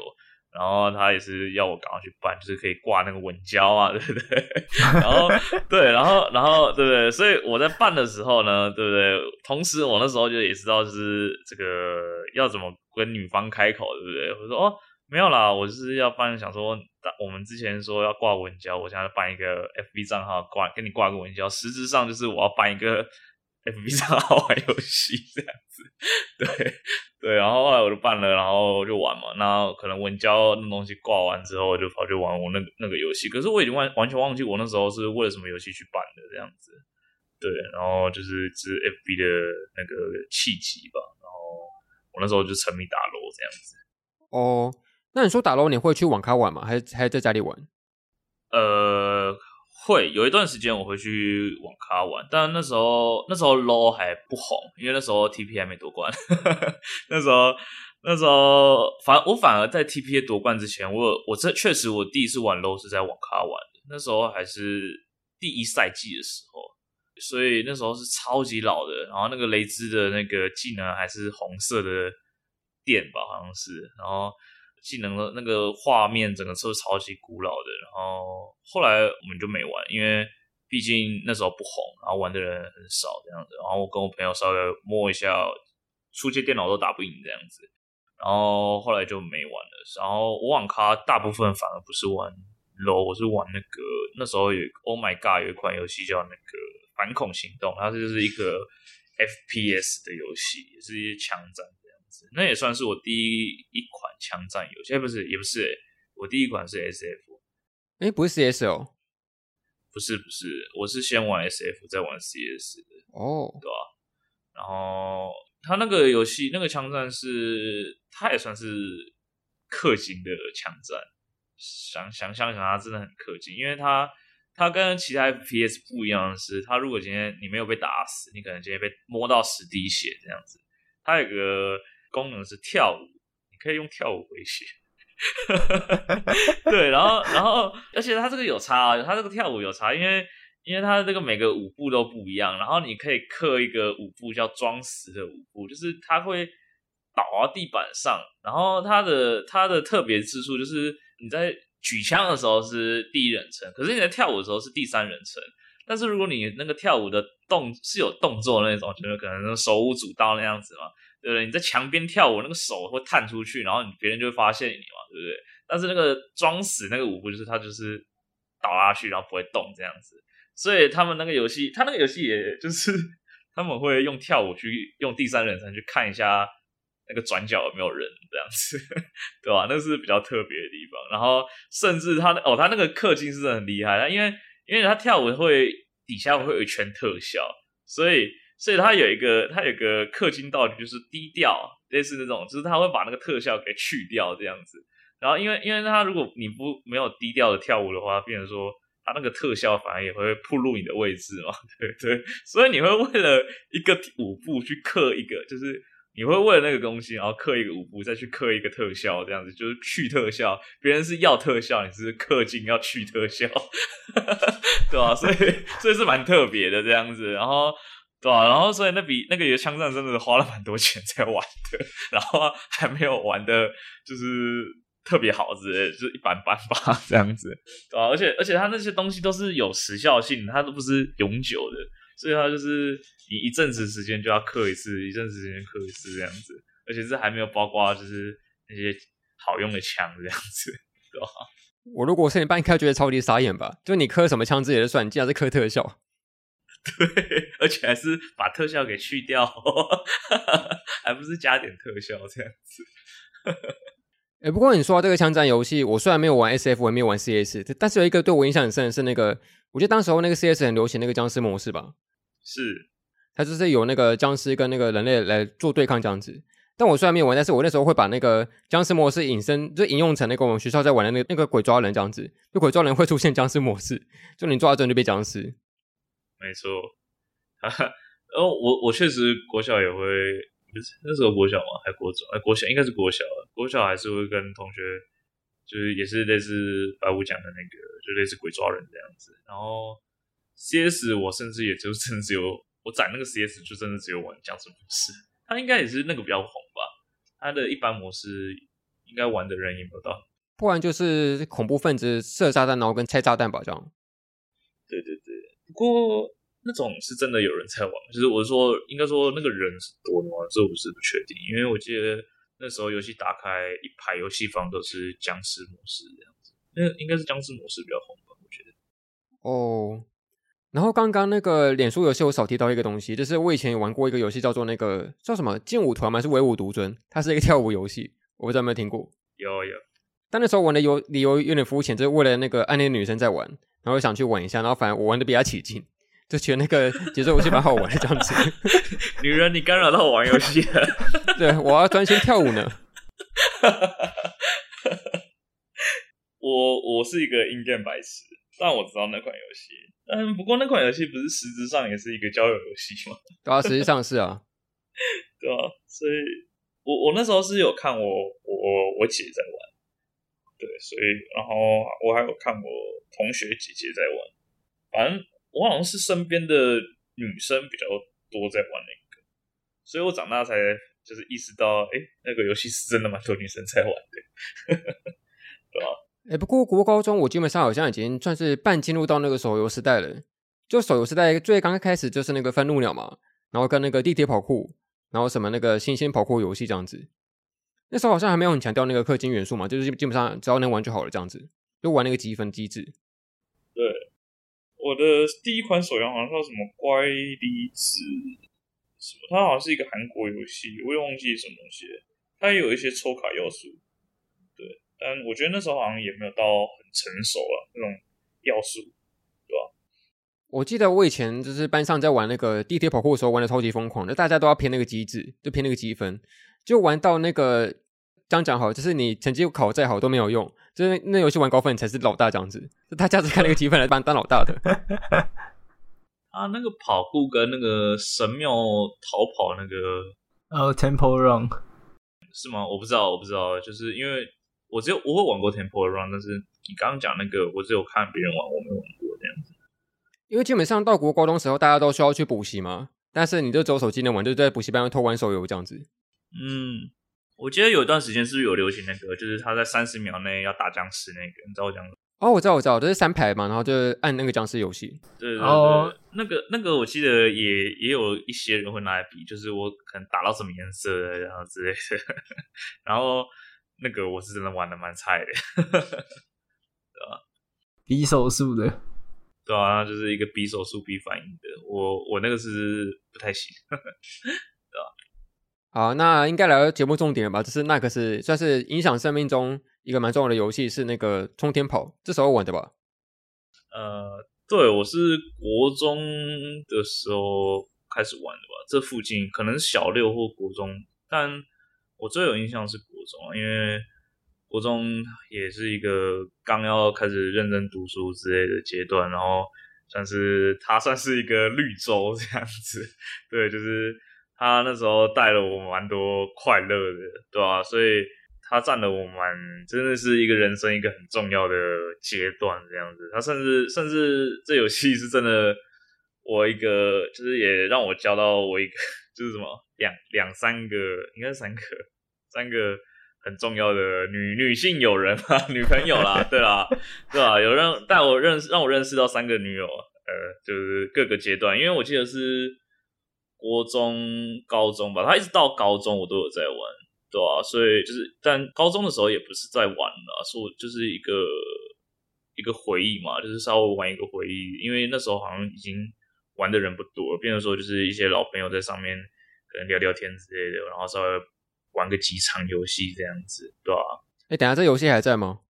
然后他也是要我赶快去办，就是可以挂那个稳交啊，对不对？然后对，然后然后对不对？所以我在办的时候呢，对不对？同时我那时候就也知道就是这个要怎么跟女方开口，对不对？我说哦，没有啦，我就是要办，想说我们之前说要挂稳交，我现在办一个 FB 账号挂，跟你挂个稳交，实质上就是我要办一个。FB 上好玩游戏这样子，对对，然后后来我就办了，然后就玩嘛。那可能文交那东西挂完之后，我就跑去玩我那个那个游戏。可是我已经完完全忘记我那时候是为了什么游戏去办的这样子。对，然后就是是 FB 的那个契机吧。然后我那时候就沉迷打 LOL 这样子。哦，那你说打 LOL 你会去网咖玩吗？还是还是在家里玩？呃。会有一段时间我会去网咖玩，但那时候那时候 low 还不红，因为那时候 TP 还没夺冠。那时候那时候反我反而在 TPA 夺冠之前，我我这确实我第一次玩 low 是在网咖玩的，那时候还是第一赛季的时候，所以那时候是超级老的，然后那个雷兹的那个技能还是红色的电吧，好像是，然后。技能的那个画面，整个是超级古老的。然后后来我们就没玩，因为毕竟那时候不红，然后玩的人很少这样子。然后我跟我朋友稍微摸一下，出街电脑都打不赢这样子。然后后来就没玩了。然后我网咖大部分反而不是玩 LO，我是玩那个那时候有 Oh My God 有一款游戏叫那个反恐行动，它就是一个 FPS 的游戏，也是一些枪战。那也算是我第一一款枪战游戏，哎，不是，也不是，我第一款是 SF，哎，不是 CS 哦，不是不是，我是先玩 SF 再玩 CS 的，哦，对吧？然后他那个游戏那个枪战是，他也算是氪金的枪战，想想想想，他真的很氪金，因为他他跟其他 FPS 不一样的是，他如果今天你没有被打死，你可能今天被摸到十滴血这样子，他有个。功能是跳舞，你可以用跳舞回血。对，然后，然后，而且它这个有差啊，它这个跳舞有差，因为，因为它这个每个舞步都不一样，然后你可以刻一个舞步叫装死的舞步，就是它会倒到地板上，然后它的它的特别之处就是你在举枪的时候是第一人称，可是你在跳舞的时候是第三人称。但是如果你那个跳舞的动是有动作那种，就是可能手舞足蹈那样子嘛。对？你在墙边跳舞，那个手会探出去，然后你别人就会发现你嘛，对不对？但是那个装死那个舞步，就是他就是倒下去，然后不会动这样子。所以他们那个游戏，他那个游戏也就是他们会用跳舞去用第三人称去看一下那个转角有没有人这样子，对吧？那是比较特别的地方。然后甚至他哦，他那个氪金是很厉害，他因为因为他跳舞会底下会有一圈特效，所以。所以它有一个，它有一个氪金道具，就是低调，类似那种，就是它会把那个特效给去掉这样子。然后因为，因为它如果你不没有低调的跳舞的话，变成说它那个特效反而也会暴露你的位置嘛，对对。所以你会为了一个舞步去氪一个，就是你会为了那个东西，然后刻一个舞步，再去刻一个特效，这样子就是去特效。别人是要特效，你是氪金要去特效，对吧、所以所以是蛮特别的这样子。然后对吧、啊？然后所以那笔那个也枪战真的是花了蛮多钱在玩的，然后还没有玩的，就是特别好之类，就是一般般吧这样子，对吧、啊？而且而且它那些东西都是有时效性，它都不是永久的。所以它就是你一阵子时间就要氪一次，一阵子时间氪一次这样子，而且这还没有包括就是那些好用的枪这样子，对吧？我如果是你半开，觉得超级傻眼吧？就你氪什么枪自己的算你，竟然是氪特效，对，而且还是把特效给去掉，还不是加点特效这样子。哎、欸，不过你说到这个枪战游戏，我虽然没有玩 SF，我也没有玩 CS，但是有一个对我印象很深的是那个，我觉得当时候那个 CS 很流行那个僵尸模式吧。是，它就是有那个僵尸跟那个人类来做对抗这样子。但我虽然没有玩，但是我那时候会把那个僵尸模式引申，就引用成那个我们学校在玩的那个那个鬼抓人这样子。就鬼抓人会出现僵尸模式，就你抓到人就被僵尸。没错，哈哈。哦，我我确实国小也会，不是那时候国小嘛，还国中？哎，国小应该是国小，国小还是会跟同学，就是也是类似白五讲的那个，就类似鬼抓人这样子，然后。CS 我甚至也就真的只有我攒那个 CS 就真的只有玩僵尸模式，他应该也是那个比较红吧，他的一般模式应该玩的人也没有到，不然就是恐怖分子射炸弹然后跟拆炸弹吧这样。对对对，不过那种是真的有人在玩，就是我是说应该说那个人是多的吗？这我是不确定，因为我记得那时候游戏打开一排游戏房都是僵尸模式这样子，那应该是僵尸模式比较红吧，我觉得。哦。然后刚刚那个脸书游戏，我少提到一个东西，就是我以前有玩过一个游戏，叫做那个叫什么劲舞团吗？还是唯舞独尊？它是一个跳舞游戏，我不知道有没有听过。有有。但那时候玩的有理由有点肤浅，就是为了那个暗恋女生在玩，然后想去玩一下，然后反正我玩的比较起劲，就觉得那个节奏游戏蛮好玩的这样子。女人，你干扰到我玩游戏了。对，我要专心跳舞呢。我我是一个硬件白痴，但我知道那款游戏。嗯，不过那款游戏不是实质上也是一个交友游戏吗？对啊，实际上是啊，对啊，所以我我那时候是有看我我我姐在玩，对，所以然后我还有看我同学姐姐在玩，反正我好像是身边的女生比较多在玩那个，所以我长大才就是意识到，哎，那个游戏是真的蛮多女生在玩的，对吧？哎，不过国高中我基本上好像已经算是半进入到那个手游时代了。就手游时代最刚开始就是那个愤怒鸟嘛，然后跟那个地铁跑酷，然后什么那个新鲜跑酷游戏这样子。那时候好像还没有很强调那个氪金元素嘛，就是基本上只要能玩就好了这样子，就玩那个积分机制。对，我的第一款手游好像叫什么乖离子什么，它好像是一个韩国游戏，我也忘记什么东西，它也有一些抽卡要素。对但我觉得那时候好像也没有到很成熟了那种要素，对吧？我记得我以前就是班上在玩那个地铁跑酷的时候玩的超级疯狂的，大家都要偏那个机制，就偏那个积分，就玩到那个这样讲好，就是你成绩考再好都没有用，就是那游戏玩高分才是老大这样子，就大家只看那个积分来当当老大的。啊，那个跑酷跟那个神庙逃跑那个呃、uh,，Temple Run 是吗？我不知道，我不知道，就是因为。我只有我会玩过 Temple Run，但是你刚刚讲那个，我只有看别人玩，我没有玩过这样子。因为基本上到国高中时候，大家都需要去补习嘛，但是你就走手机能玩，就在补习班偷玩手游这样子。嗯，我记得有一段时间是不是有流行那个，就是他在三十秒内要打僵尸那个，你知道我讲的？哦，我知道，我知道，就是三排嘛，然后就按那个僵尸游戏。对对对，哦、那个那个我记得也也有一些人会拿来比，就是我可能打到什么颜色，然后之类的，然后。那个我是真的玩的蛮菜的，对吧？比手速的，对啊，就是一个比手速比反应的。我我那个是不太行？好，那应该来到节目重点了吧？就是那个是算是影响生命中一个蛮重要的游戏，是那个冲天跑，这时候玩的吧？呃，对，我是国中的时候开始玩的吧？这附近可能小六或国中，但。我最有印象是国中，因为国中也是一个刚要开始认真读书之类的阶段，然后算是它算是一个绿洲这样子，对，就是他那时候带了我蛮多快乐的，对吧、啊？所以他占了我蛮真的是一个人生一个很重要的阶段，这样子。他甚至甚至这游戏是真的，我一个就是也让我交到我一个就是什么两两三个，应该是三个三个很重要的女女性友人啊，女朋友啦，对啦，对吧？有让带我认识让我认识到三个女友，呃，就是各个阶段，因为我记得是。国中、高中吧，他一直到高中我都有在玩，对啊，所以就是，但高中的时候也不是在玩了，说就是一个一个回忆嘛，就是稍微玩一个回忆，因为那时候好像已经玩的人不多了，变成说就是一些老朋友在上面可能聊聊天之类的，然后稍微玩个几场游戏这样子，对啊。哎、欸，等下这游戏还在吗？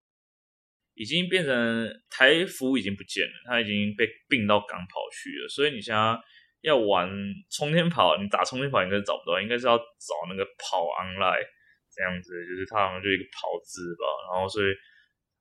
已经变成台服已经不见了，它已经被并到港跑去了，所以你现在。要玩冲天跑，你打冲天跑应该是找不到，应该是要找那个跑 online 这样子，就是它好像就一个跑字吧。然后所以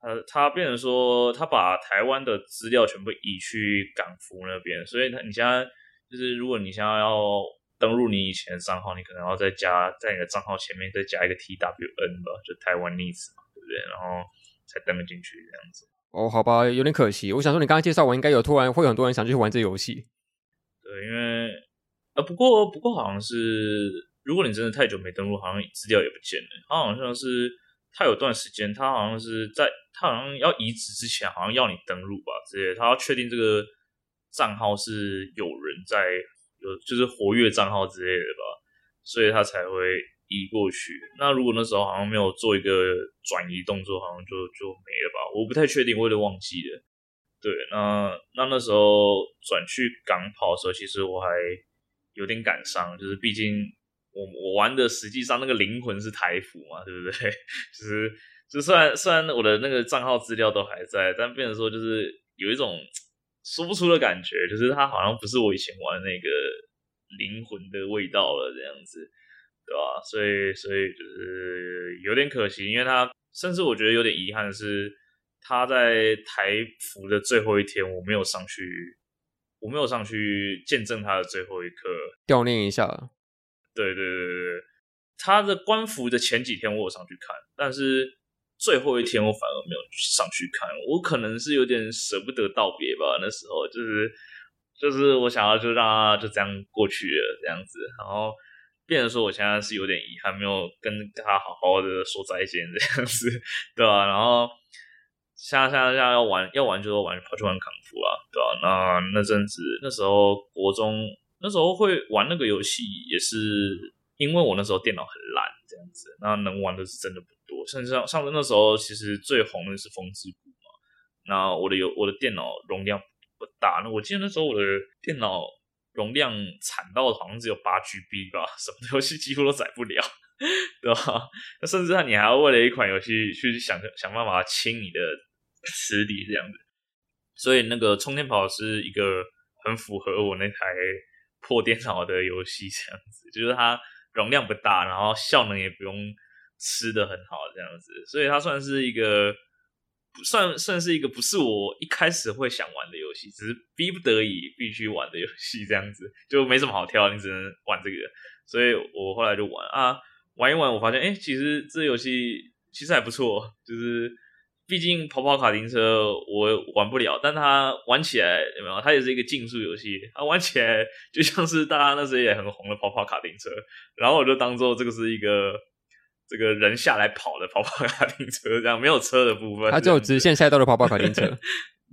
他他变成说，他把台湾的资料全部移去港服那边，所以他你现在就是如果你现在要登录你以前的账号，你可能要再加在你的账号前面再加一个 TWN 吧，就台湾 needs 嘛，对不对？然后才登得进去这样子。哦，好吧，有点可惜。我想说，你刚刚介绍完，应该有突然会很多人想去玩这游戏。对，因为呃，不过不过好像是，如果你真的太久没登录，好像资料也不见了。他好像是他有段时间，他好像是在他好像要移植之前，好像要你登录吧之类的，他要确定这个账号是有人在有就是活跃账号之类的吧，所以他才会移过去。那如果那时候好像没有做一个转移动作，好像就就没了吧？我不太确定，我有点忘记了。对，那那那时候转去港跑的时候，其实我还有点感伤，就是毕竟我我玩的实际上那个灵魂是台服嘛，对不对？就是就虽然虽然我的那个账号资料都还在，但变成说就是有一种说不出的感觉，就是它好像不是我以前玩那个灵魂的味道了，这样子，对吧？所以所以就是有点可惜，因为它甚至我觉得有点遗憾的是。他在台服的最后一天，我没有上去，我没有上去见证他的最后一刻，悼念一下。对对对对对，他的官服的前几天我有上去看，但是最后一天我反而没有上去看，我可能是有点舍不得道别吧。那时候就是就是我想要就让他就这样过去了这样子，然后变成说我现在是有点遗憾，没有跟他好好的说再见这样子，对吧？然后。像像像要玩要玩就玩跑去玩康复啊，对吧、那那阵子那时候国中那时候会玩那个游戏，也是因为我那时候电脑很烂这样子，那能玩的是真的不多。甚至像像那时候其实最红的是风之谷嘛，那我的有我的电脑容量不大，那我记得那时候我的电脑容量惨到好像只有八 GB 吧，什么游戏几乎都载不了，对吧？那甚至你还要为了一款游戏去想想办法清你的。实力这样子，所以那个冲天跑是一个很符合我那台 破电脑的游戏，这样子，就是它容量不大，然后效能也不用吃得很好，这样子，所以它算是一个算算是一个不是我一开始会想玩的游戏，只是逼不得已必须玩的游戏，这样子就没什么好挑，你只能玩这个，所以我后来就玩啊，玩一玩，我发现哎、其实这游戏其实还不错，就是。毕竟跑跑卡丁车我玩不了，但它玩起来有没有？它也是一个竞速游戏，它玩起来就像是大家那时候也很红的跑跑卡丁车，然后我就当做这个是一个这个人下来跑的跑跑卡丁车，这样没有车的部分，它只有直线赛道的跑跑卡丁车。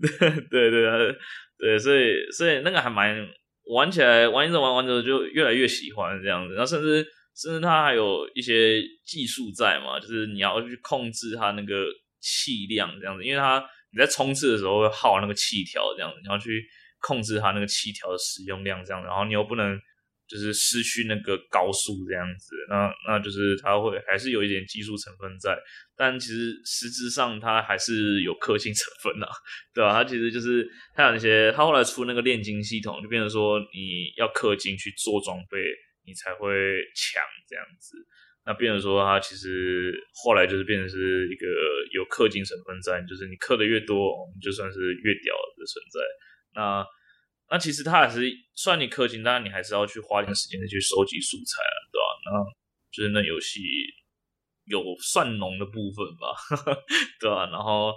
对对对对，所以所以那个还蛮玩起来玩一直玩玩着就越来越喜欢这样子，然后甚至甚至它还有一些技术在嘛，就是你要去控制它那个。气量这样子，因为它你在冲刺的时候会耗那个气条这样子，你要去控制它那个气条的使用量这样，然后你又不能就是失去那个高速这样子，那那就是它会还是有一点技术成分在，但其实实质上它还是有氪金 成分呐，对吧？它其实就是它有那些，它后来出那个炼金系统，就变成说你要氪金去做装备，你才会强这样子。那变成说，它其实后来就是变成是一个有氪金成分在，就是你氪的越多，就算是越屌的存在。那那其实它还是算你氪金，当然你还是要去花点时间去收集素材啊，对吧？那就是那游戏有算农的部分吧，对吧？然后，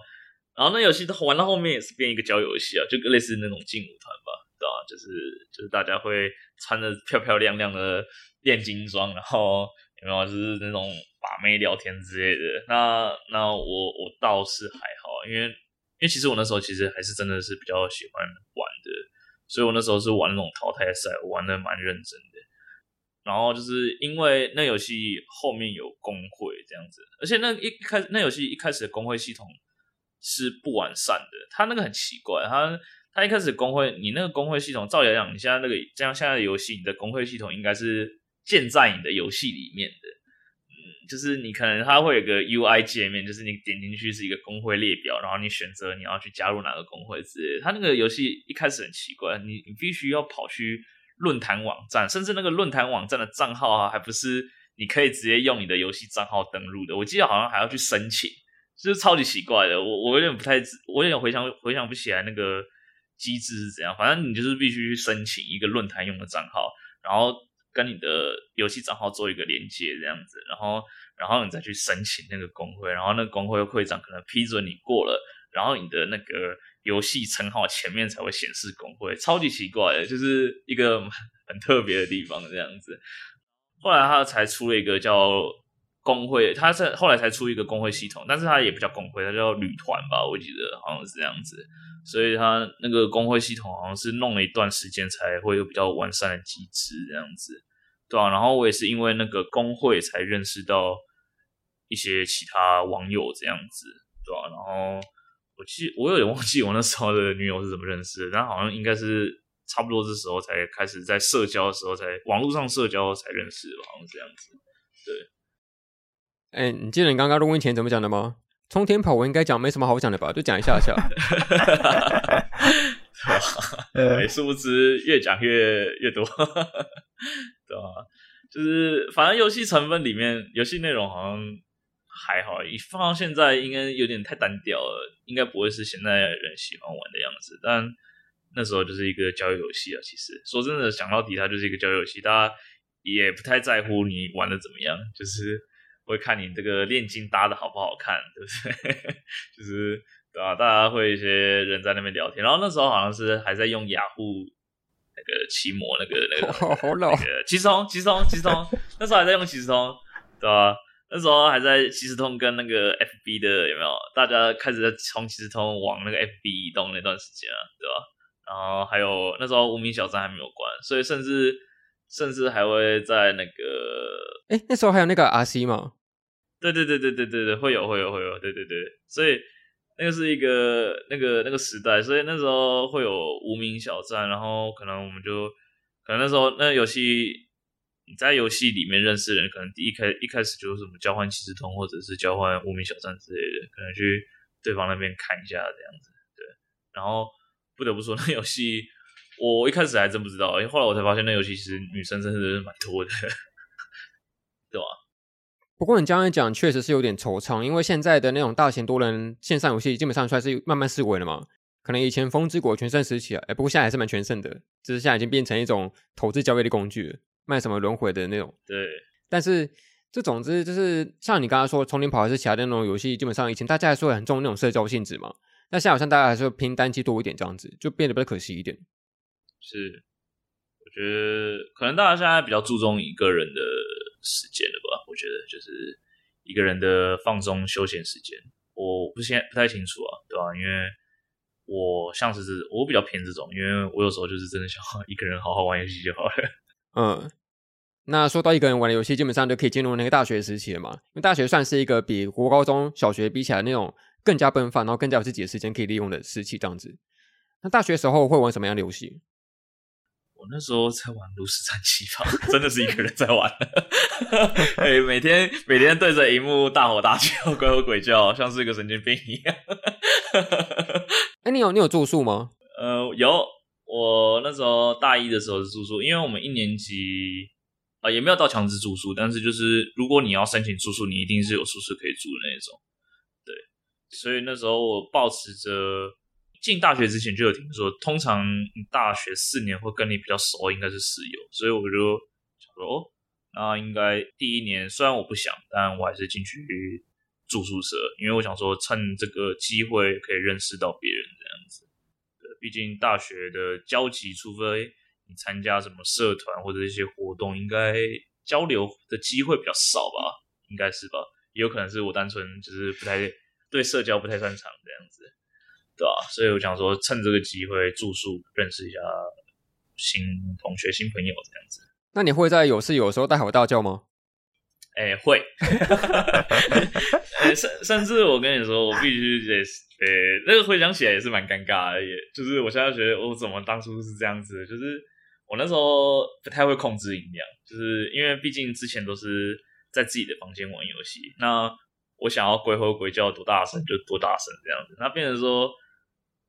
然后那游戏玩到后面也是变一个交友游戏啊，就类似那种劲舞团吧，对吧？就是就是大家会穿着漂漂亮亮的炼金装，然后有没有就是那种把妹聊天之类的？那那我我倒是还好，因为。因为其实我那时候其实还是真的是比较喜欢玩的，所以我那时候是玩那种淘汰赛，我玩的蛮认真的。然后就是因为那游戏后面有工会这样子，而且那一开那游戏一开始的工会系统是不完善的，它那个很奇怪，它它一开始工会，你那个工会系统，照理来讲，你现在那个这样现在的游戏，你的工会系统应该是建在你的游戏里面的。嗯就是你可能它会有个 UI 界面，就是你点进去是一个公会列表，然后你选择你要去加入哪个公会之类的。它那个游戏一开始很奇怪，你你必须要跑去论坛网站，甚至那个论坛网站的账号啊，还不是你可以直接用你的游戏账号登录的。我记得好像还要去申请，就是超级奇怪的。我我有点不太，我有点回想回想不起来那个机制是怎样。反正你就是必须去申请一个论坛用的账号，然后跟你的游戏账号做一个连接这样子，然后。然后你再去申请那个工会，然后那个公会会长可能批准你过了，然后你的那个游戏称号前面才会显示工会，超级奇怪的，就是一个 很特别的地方这样子。后来他才出了一个叫工会，他是后来才出一个工会系统，但是他也不叫工会，他叫旅团吧，我记得好像是这样子。所以他那个工会系统好像是弄了一段时间才会有比较完善的机制这样子，对啊，然后我也是因为那个工会才认识到。一些其他网友这样子，对、啊？然后我记，我有点忘记我那时候的女友是怎么认识的，但好像应该是差不多这时候才开始在社交的时候，才网络上社交才认识的，好像是这样子。对，哎、欸，你记得你刚刚录音前怎么讲的吗？冲天跑，我应该讲没什么好讲的吧？就讲一下下。对，殊不知越讲越越多，对吧、啊？就是反正游戏成分里面，游戏内容好像。还好，一放到现在应该有点太单调了，应该不会是现在人喜欢玩的样子。但那时候就是一个交友游戏啊。其实说真的，讲到底它就是一个交友游戏，大家也不太在乎你玩的怎么样，就是会看你这个炼金搭的好不好看，对不对？就是对吧？大家会一些人在那边聊天，然后那时候好像是还在用雅虎那个奇摩那个那个 好老，那个即时通即时通即时通，那时候还在用奇时通，对吧？那时候还在即时通跟那个 FB 的有没有？大家开始在从即时通往那个 FB 移动那段时间啊，对吧？然后还有那时候无名小站还没有关，所以甚至甚至还会在那个，哎，那时候还有那个 RC 吗？对对对对对对对，会有会有会有，对对对，所以那个是一个那个那个时代，所以那时候会有无名小站，然后可能我们就可能那时候那游戏。你在游戏里面认识的人，可能第一开一开始就是什么交换骑士通，或者是交换无名小站之类的，可能去对方那边看一下这样子。对，然后不得不说，那游戏我一开始还真不知道，因为后来我才发现，那游戏其实女生真的是蛮多的，对吧？不过你这样一讲，确实是有点惆怅，因为现在的那种大型多人线上游戏，基本上算是慢慢式微了嘛。可能以前风之国全盛时期啊，哎，不过现在还是蛮全盛的，只是现在已经变成一种投资交易的工具。卖什么轮回的那种，对。但是这总之就是像你刚刚说，丛林跑还是其他的那种游戏，基本上以前大家还是会很重那种社交性质嘛。但现在好像大家还是会拼单机多一点，这样子就变得比较可惜一点。是，我觉得可能大家现在比较注重一个人的时间了吧？我觉得就是一个人的放松休闲时间。我不现不太清楚啊，对吧？因为我像是我比较偏这种，因为我有时候就是真的想一个人好好玩游戏就好了。嗯，那说到一个人玩的游戏，基本上就可以进入那个大学时期了嘛。因为大学算是一个比国高中小学比起来那种更加奔放，然后更加有自己的时间可以利用的时期，这样子。那大学时候会玩什么样的游戏？我那时候在玩炉石战棋吧，真的是一个人在玩。哎，每天每天对着荧幕大吼大叫，鬼吼鬼叫，像是一个神经病一样。哎，你有你有住宿吗？呃，有。我那时候大一的时候是住宿，因为我们一年级啊、呃、也没有到强制住宿，但是就是如果你要申请住宿，你一定是有宿舍可以住的那种。对，所以那时候我抱持着进大学之前就有听说，通常大学四年会跟你比较熟，应该是室友，所以我就想说，哦，那应该第一年虽然我不想，但我还是进去住宿舍，因为我想说趁这个机会可以认识到别人这样子。毕竟大学的交集，除非你参加什么社团或者一些活动，应该交流的机会比较少吧？应该是吧？也有可能是我单纯就是不太对社交不太擅长这样子，对吧？所以我想说，趁这个机会住宿，认识一下新同学、新朋友这样子。那你会在有事有时候大吼大叫吗？哎、欸，会。欸、甚甚至我跟你说，我必须得，呃、欸，那个回想起来也是蛮尴尬的，也就是我现在觉得我怎么当初是这样子，就是我那时候不太会控制音量，就是因为毕竟之前都是。在自己的房间玩游戏，那我想要鬼吼鬼叫多大声就多大声这样子。那变成说，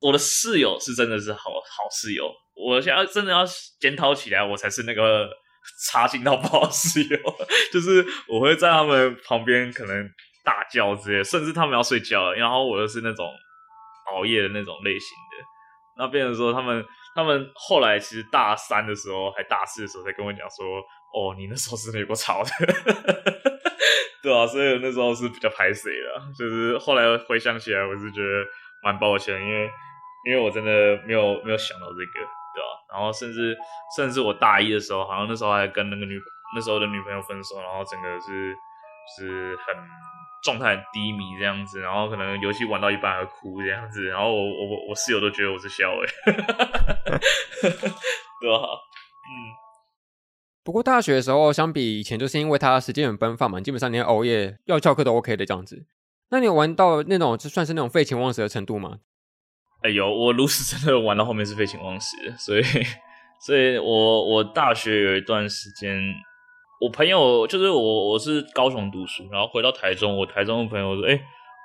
我的室友是真的是好好室友，我现在真的要检讨起来，我才是那个差劲到爆室友。就是我会在他们旁边可能大叫之类，甚至他们要睡觉，然后我又是那种熬夜的那种类型的。那变成说，他们他们后来其实大三的时候，还大四的时候，才跟我讲说。哦，你那时候是有够吵的，对啊，所以那时候是比较排水的，就是后来回想起来，我是觉得蛮抱歉，因为因为我真的没有没有想到这个，对吧？然后甚至甚至我大一的时候，好像那时候还跟那个女那时候的女朋友分手，然后整个是是很状态很低迷这样子，然后可能游戏玩到一半还哭这样子，然后我我我室友都觉得我是小伟，对吧？嗯。不过大学的时候，相比以前，就是因为他时间很奔放嘛，基本上你要熬夜要翘课都 OK 的这样子。那你有玩到那种就算是那种废寝忘食的程度吗？哎呦，我如实真的玩到后面是废寝忘食，所以，所以我我大学有一段时间，我朋友就是我我是高雄读书，然后回到台中，我台中的朋友说，哎。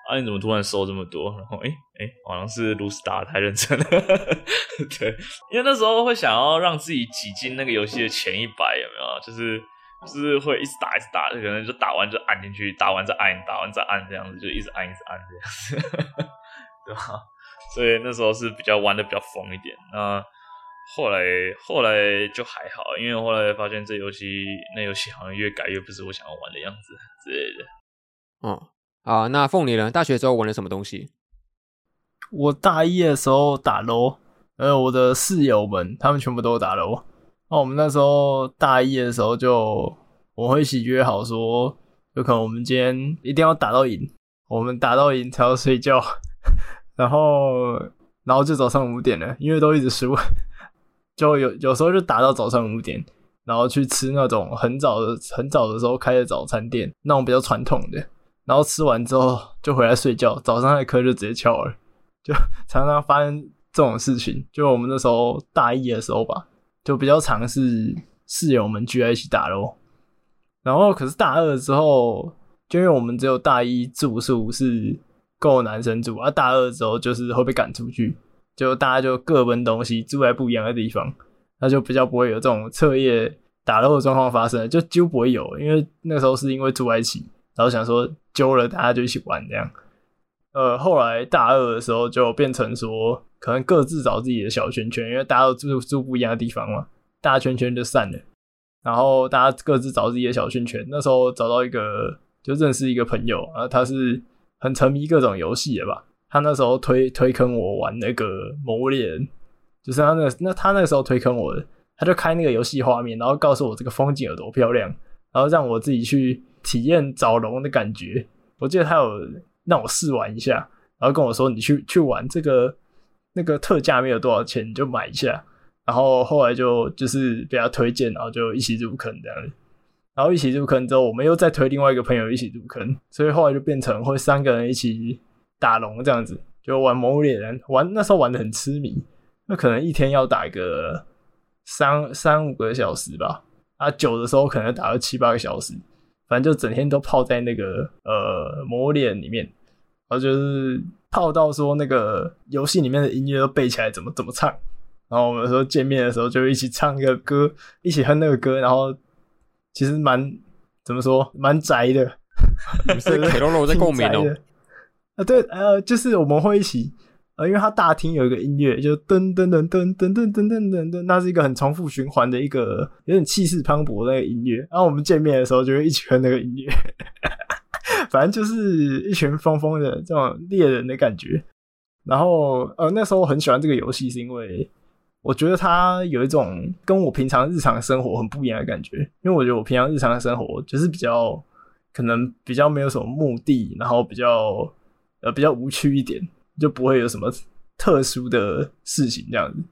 啊！你怎么突然收这么多？然后，诶、欸、诶、欸、好像是炉石打得太认真了。对，因为那时候会想要让自己挤进那个游戏的前一百，有没有？就是就是会一直打，一直打，可能就打完就按进去，打完再按，打完再按，这样子就一直按，一直按这样子，对吧？所以那时候是比较玩的比较疯一点。那后来后来就还好，因为后来发现这游戏那游戏好像越改越不是我想要玩的样子之类的。嗯。啊，那凤梨呢？大学时候玩了什么东西？我大一的时候打 LOL，呃，我的室友们他们全部都打 LOL。那我们那时候大一的时候就，我会一起约好说，有可能我们今天一定要打到赢，我们打到赢才要睡觉，然后然后就早上五点了，因为都一直输，就有有时候就打到早上五点，然后去吃那种很早的很早的时候开的早餐店，那种比较传统的。然后吃完之后就回来睡觉，早上的课就直接翘了，就常常发生这种事情。就我们那时候大一的时候吧，就比较常是室友们聚在一起打咯。然后可是大二之后，就因为我们只有大一住宿是够男生住，啊大二之后就是会被赶出去，就大家就各奔东西，住在不一样的地方，那就比较不会有这种彻夜打斗的状况发生，就几乎不会有，因为那时候是因为住在一起。然后想说揪了大家就一起玩这样，呃，后来大二的时候就变成说，可能各自找自己的小圈圈，因为大家都住住不一样的地方嘛，大圈圈就散了。然后大家各自找自己的小圈圈。那时候找到一个，就认识一个朋友啊，他是很沉迷各种游戏的吧。他那时候推推坑我玩那个《魔物猎人》，就是他那那他那时候推坑我的，他就开那个游戏画面，然后告诉我这个风景有多漂亮，然后让我自己去。体验找龙的感觉，我记得他有让我试玩一下，然后跟我说：“你去去玩这个，那个特价没有多少钱，你就买一下。”然后后来就就是被他推荐，然后就一起入坑这样。然后一起入坑之后，我们又再推另外一个朋友一起入坑，所以后来就变成会三个人一起打龙这样子，就玩魔物猎人，玩那时候玩得很痴迷，那可能一天要打个三三五个小时吧，啊，久的时候可能打个七八个小时。反正就整天都泡在那个呃魔物猎人里面，然后就是泡到说那个游戏里面的音乐都背起来怎么怎么唱，然后我们说见面的时候就一起唱一个歌，一起哼那个歌，然后其实蛮怎么说蛮宅的，是 K 肉肉在共鸣哦。啊对，呃，就是我们会一起呃，因为它大厅有一个音乐，就噔噔噔噔噔噔噔噔噔噔，那是一个很重复循环的一个有点气势磅礴的那个音乐。然后我们见面的时候就会一起哼那个音乐，反正就是一群疯疯的这种猎人的感觉。然后呃，那时候我很喜欢这个游戏，是因为我觉得它有一种跟我平常日常生活很不一样的感觉。因为我觉得我平常日常的生活就是比较可能比较没有什么目的，然后比较呃比较无趣一点。就不会有什么特殊的事情这样子，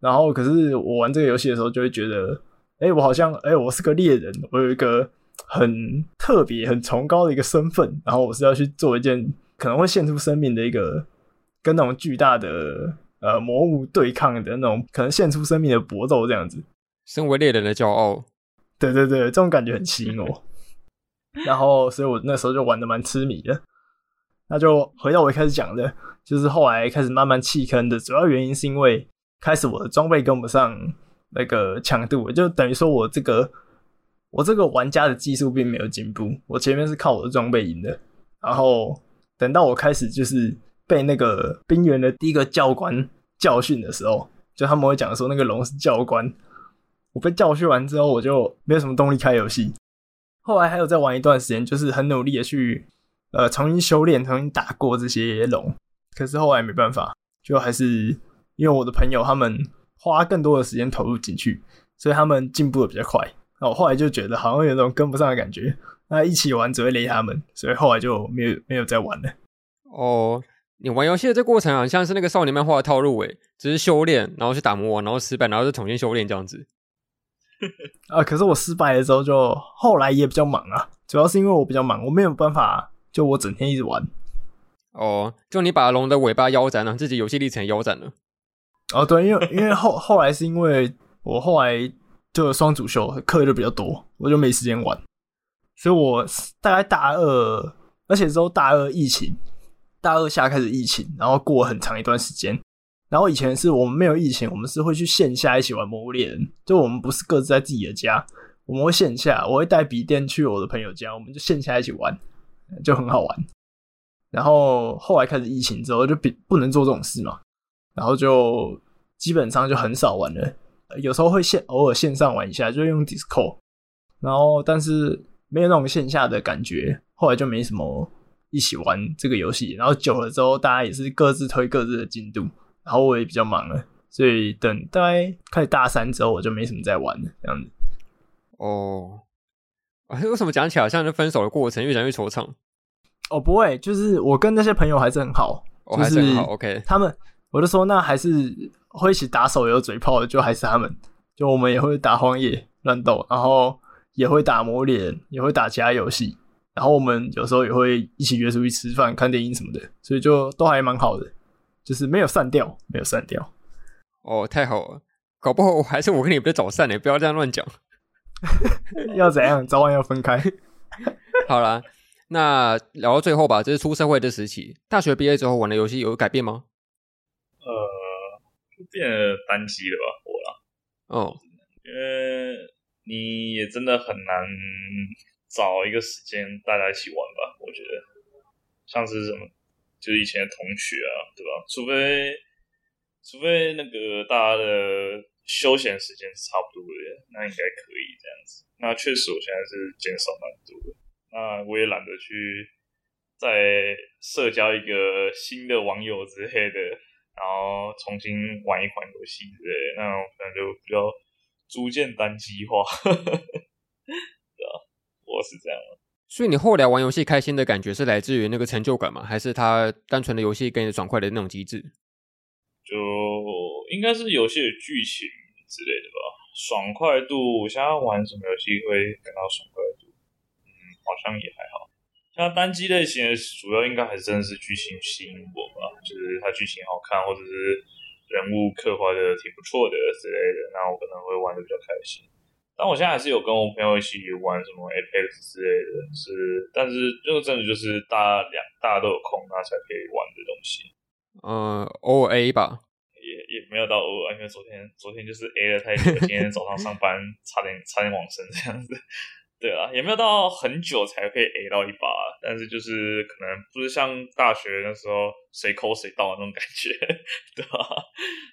然后可是我玩这个游戏的时候，就会觉得，哎，我好像，哎，我是个猎人，我有一个很特别、很崇高的一个身份，然后我是要去做一件可能会献出生命的一个跟那种巨大的呃魔物对抗的那种可能献出生命的搏斗这样子。身为猎人的骄傲，对对对，这种感觉很吸引我。然后，所以我那时候就玩的蛮痴迷的。那就回到我一开始讲的。就是后来开始慢慢弃坑的主要原因，是因为开始我的装备跟不上那个强度，就等于说我这个我这个玩家的技术并没有进步，我前面是靠我的装备赢的。然后等到我开始就是被那个冰原的第一个教官教训的时候，就他们会讲说那个龙是教官，我被教训完之后，我就没有什么动力开游戏。后来还有再玩一段时间，就是很努力的去呃重新修炼，重新打过这些龙。可是后来没办法，就还是因为我的朋友他们花更多的时间投入进去，所以他们进步的比较快。那我后来就觉得好像有种跟不上的感觉，那一起玩只会雷他们，所以后来就没有没有再玩了。哦，你玩游戏的这过程好像是那个少年漫画的套路诶，只是修炼，然后去打魔王，然后失败，然后就重新修炼这样子。啊，可是我失败的时候就后来也比较忙啊，主要是因为我比较忙，我没有办法，就我整天一直玩。哦，就你把龙的尾巴腰斩了，自己游戏历程腰斩了。哦，对，因为 因为后后来是因为我后来就双主修课就比较多，我就没时间玩，所以我大概大二，而且之后大二疫情，大二下开始疫情，然后过很长一段时间。然后以前是我们没有疫情，我们是会去线下一起玩魔物猎人，就我们不是各自在自己的家，我们会线下，我会带笔电去我的朋友家，我们就线下一起玩，就很好玩。然后后来开始疫情之后，就比不能做这种事嘛，然后就基本上就很少玩了。有时候会线偶尔线上玩一下，就用 Discord，然后但是没有那种线下的感觉。后来就没什么一起玩这个游戏。然后久了之后，大家也是各自推各自的进度，然后我也比较忙了，所以等大概开始大三之后，我就没什么在玩了。这样子。哦，哎，为什么讲起来好像是分手的过程，越讲越惆怅？哦，不会，就是我跟那些朋友还是很好，哦、还是很好，OK。他们，我就说那还是会一起打手游嘴炮的，就还是他们。就我们也会打荒野乱斗，然后也会打魔脸，也会打其他游戏。然后我们有时候也会一起约出去吃饭、看电影什么的，所以就都还蛮好的，就是没有散掉，没有散掉。哦，太好了，搞不好还是我跟你比较早散呢，不要这样乱讲。要怎样？早晚要分开。好啦。那聊到最后吧，这是出社会的时期。大学毕业之后玩的游戏有改变吗？呃，就变了单机了吧，我啦。哦，因为你也真的很难找一个时间大家一起玩吧？我觉得，像是什么，就是以前的同学啊，对吧？除非，除非那个大家的休闲时间是差不多的，那应该可以这样子。那确实，我现在是减少蛮多的。那我也懒得去再社交一个新的网友之类的，然后重新玩一款游戏之类的，那我可能就比较逐渐单机化，所以你后来玩游戏开心的感觉是来自于那个成就感吗？还是它单纯的游戏给你爽快的那种机制？就应该是游戏的剧情之类的吧，爽快度。我现在玩什么游戏会感到爽快度？好像也还好，像单机类型的主要应该还是真的是剧情吸引我吧，就是它剧情好看，或者是人物刻画的挺不错的之类的，那我可能会玩的比较开心。但我现在还是有跟我朋友一起玩什么 Apex 之类的，是，但是这个真的就是大家两大家都有空，那才可以玩的东西。嗯，偶尔 A 吧，也也没有到偶尔，因为昨天昨天就是 A 了太久，今天早上上班 差点差点往生这样子。对啊，也没有到很久才可以 A 到一把，但是就是可能不是像大学那时候谁抠谁到的那种感觉，对吧？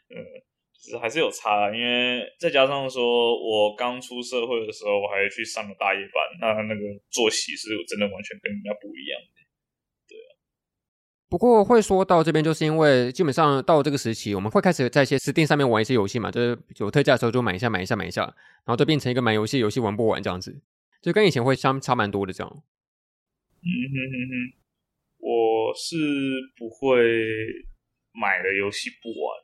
嗯，就是还是有差，因为再加上说我刚出社会的时候，我还去上了大夜班，那那个作息是真的完全跟人家不一样的。对啊，不过会说到这边，就是因为基本上到这个时期，我们会开始在一些 Steam 上面玩一些游戏嘛，就是有特价的时候就买一下买一下买一下，然后就变成一个买游戏游戏玩不完这样子。就跟以前会相差蛮多的，这样。嗯哼哼哼，我是不会买了游戏不玩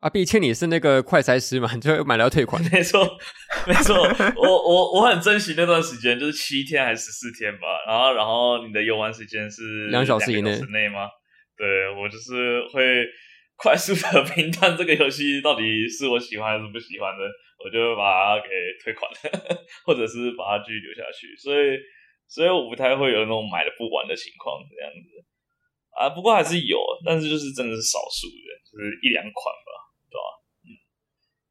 了。啊，毕竟你是那个快筛师嘛，你就买了要退款。没错，没错，我我我很珍惜那段时间，就是七天还是十四天吧。然后，然后你的游玩时间是两小时以内内吗？对，我就是会快速的评断这个游戏到底是我喜欢还是不喜欢的。我就把它给退款了，或者是把它继续留下去，所以，所以我不太会有那种买了不玩的情况这样子啊。不过还是有，但是就是真的是少数的，就是一两款吧，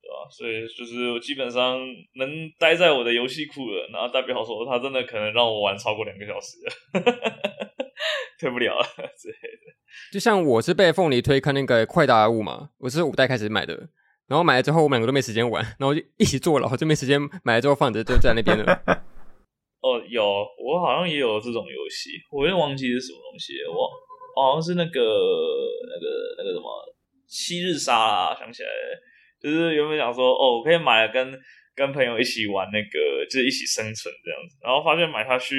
对吧？所以就是我基本上能待在我的游戏库了，然后代表说他真的可能让我玩超过两个小时了，退不了了之类的。就像我是被凤梨推坑那个快打物嘛，我是五代开始买的。然后买了之后，我们两个都没时间玩，然后就一起坐牢，就没时间买了之后放着，就在那边了。哦，有，我好像也有这种游戏，我也忘记是什么东西，我好像是那个那个那个什么七日杀啦，想起来了，就是原本想说，哦，我可以买了跟跟朋友一起玩那个，就是一起生存这样子，然后发现买下去。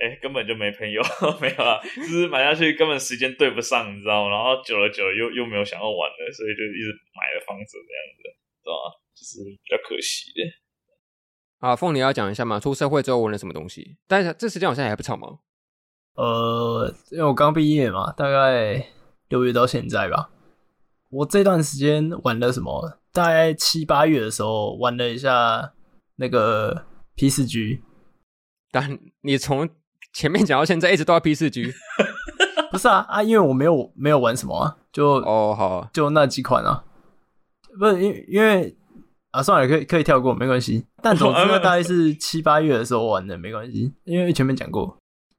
哎，根本就没朋友，没有啊，就是买下去根本时间对不上，你知道吗？然后久了久了又又没有想要玩了，所以就一直买了房子这样子，对吧？就是比较可惜的。啊，凤梨要讲一下嘛，出社会之后玩了什么东西？但是这时间好像还不长吗？呃，因为我刚毕业嘛，大概六月到现在吧。我这段时间玩了什么？大概七八月的时候玩了一下那个 P 四 G，但你从前面讲到现在一直都要 P 四 G，不是啊啊，因为我没有没有玩什么啊，就哦好啊，就那几款啊，不是因因为啊算了，可以可以跳过没关系。但总之大概是七八月的时候玩的，没关系，因为前面讲过。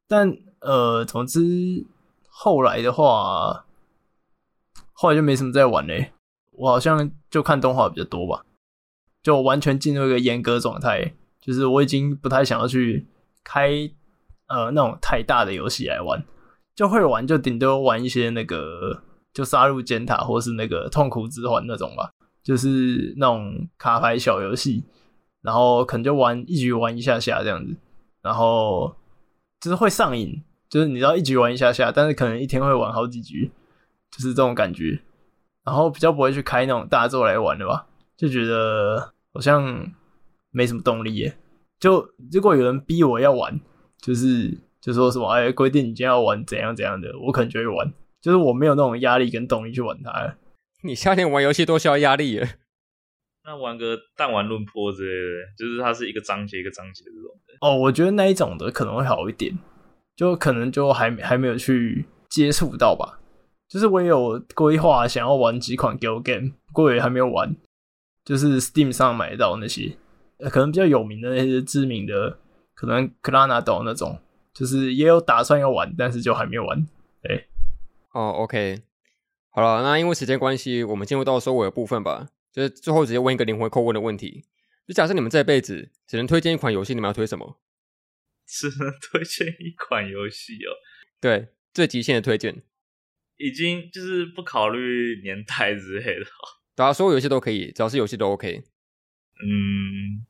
但呃，总之后来的话，后来就没什么在玩嘞。我好像就看动画比较多吧，就完全进入一个严格状态，就是我已经不太想要去开。呃，那种太大的游戏来玩，就会玩就顶多玩一些那个，就杀戮尖塔或是那个痛苦之环那种吧，就是那种卡牌小游戏，然后可能就玩一局玩一下下这样子，然后就是会上瘾，就是你知道一局玩一下下，但是可能一天会玩好几局，就是这种感觉，然后比较不会去开那种大作来玩的吧，就觉得好像没什么动力耶，就如果有人逼我要玩。就是就说什么哎，规定你今天要玩怎样怎样的，我可能就会玩。就是我没有那种压力跟动力去玩它。你夏天玩游戏多需要压力耶？那玩个弹丸论破之类的，就是它是一个章节一个章节这种的。哦，我觉得那一种的可能会好一点，就可能就还还没有去接触到吧。就是我也有规划想要玩几款 Galgame，不过也还没有玩。就是 Steam 上买到那些，可能比较有名的那些知名的。可能克拉纳岛那种，就是也有打算要玩，但是就还没有玩。哎，哦，OK，好了，那因为时间关系，我们进入到收尾的部分吧。就是最后直接问一个灵魂叩问的问题：就假设你们这辈子只能推荐一款游戏，你们要推什么？只能推荐一款游戏哦。对，最极限的推荐，已经就是不考虑年代之类的。大家所有游戏都可以，只要是游戏都 OK。嗯。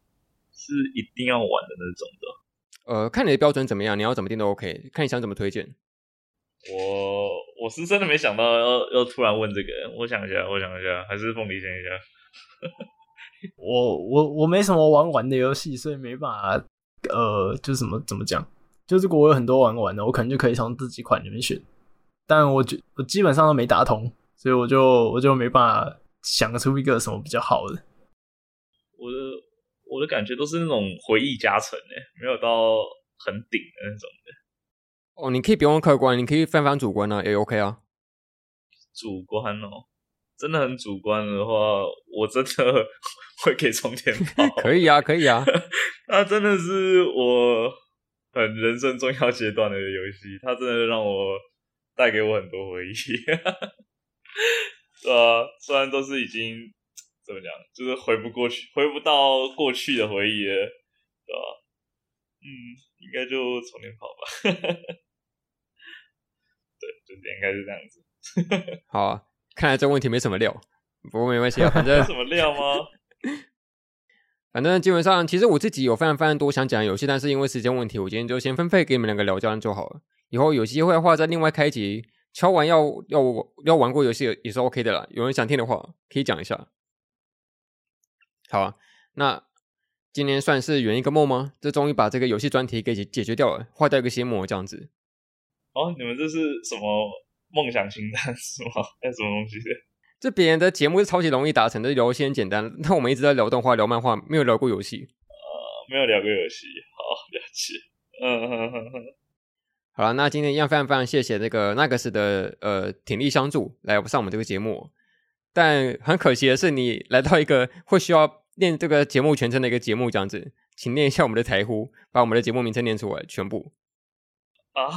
是一定要玩的那种的，呃，看你的标准怎么样，你要怎么定都 OK，看你想怎么推荐。我我是真的没想到要要突然问这个，我想一下，我想一下，还是凤梨先一下。我我我没什么玩玩的游戏，所以没办法，呃，就是怎么怎么讲，就如果我有很多玩玩的，我可能就可以从这几款里面选。但我觉我基本上都没打通，所以我就我就没办法想出一个什么比较好的。我的。我的感觉都是那种回忆加成诶，没有到很顶的那种的。哦，你可以不用客观，你可以翻翻主观啊，也 OK 啊。主观哦，真的很主观的话，我真的会给冲天炮。可以啊，可以啊。它真的是我很人生重要阶段的游戏，它真的让我带给我很多回忆。对啊，虽然都是已经怎么讲，就是回不过去，回不到过去的回忆了，对吧？嗯，应该就冲天炮吧。对，就应该是这样子。好啊。看来这问题没什么料，不过没关系啊，反正 有什么料吗？反正基本上，其实我自己有非常非常多想讲的游戏，但是因为时间问题，我今天就先分配给你们两个聊，这样就好了。以后有机会的话，再另外开一集，敲完要要要玩过游戏也是 OK 的啦。有人想听的话，可以讲一下。好啊，那今天算是圆一个梦吗？这终于把这个游戏专题给解决掉了，画掉一个心魔，这样子。哦，你们这是什么？梦想清单 是吗？还是什么东西？这别人的节目是超级容易达成的，聊些很简单。那我们一直在聊动画、聊漫画，没有聊过游戏。呃，没有聊过游戏。好，了解。嗯哼哼哼。好了，那今天一样非常非常谢谢那个 Nagus 的呃鼎力相助来上我们这个节目。但很可惜的是，你来到一个会需要念这个节目全称的一个节目，这样子，请念一下我们的台呼，把我们的节目名称念出来，全部。啊，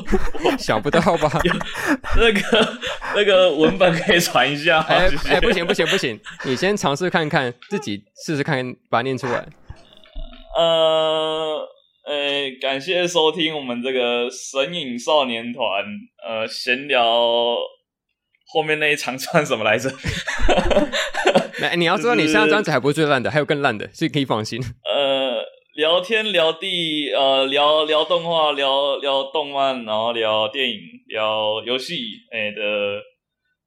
想不到吧？那个那个文本可以传一下。哎哎，不行不行不行，你先尝试看看，自己试试看，把它念出来。呃，哎，感谢收听我们这个神影少年团。呃，闲聊后面那一长串什么来着？来，你要知道，你现在这样子还不是最烂的，还有更烂的，所以可以放心。呃。聊天聊地，呃，聊聊动画，聊聊动漫，然后聊电影，聊游戏，哎、欸、的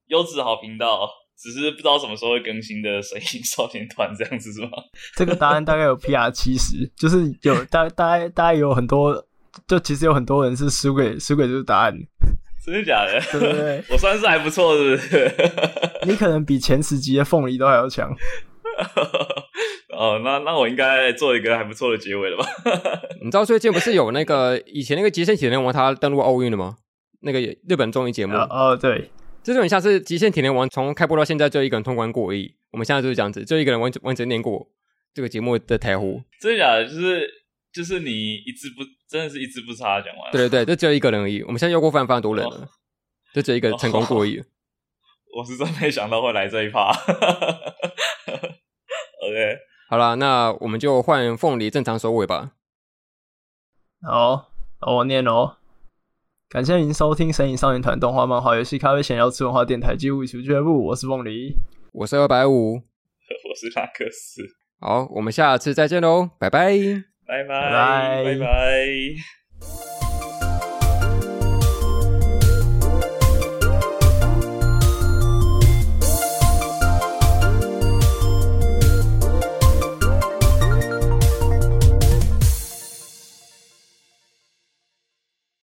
优质好频道，只是不知道什么时候会更新的神隐少年团这样子是吗？这个答案大概有 PR 七十，就是有大大概大概有很多，就其实有很多人是输给输给这个答案，真的假的？对对对，我算是还不错，是不是？你可能比前十集的凤梨都还要强。哦，那那我应该做一个还不错的结尾了吧？你知道最近不是有那个以前那个极限体能王他登陆奥运了吗？那个日本综艺节目哦，oh, 对，这就很像是极限体能王从开播到现在就一个人通关过而已。我们现在就是这样子，就一个人完完整念过这个节目的台呼。真的假的？就是就是你一字不真的是一字不差讲完。对对对，就只有一个人而已。我们现在又过非常非常多人了，oh. 就只有一个人成功过而已。Oh. 我是真没想到会来这一趴。OK。好了，那我们就换凤梨正常收尾吧。好，我念哦。感谢您收听《神隐少年团》动画、漫画、游戏、咖啡闲聊、吃文化电台、机务俱乐部。我是凤梨，我是二百五，我是拉克斯。好，我们下次再见喽，拜拜，拜拜，拜拜。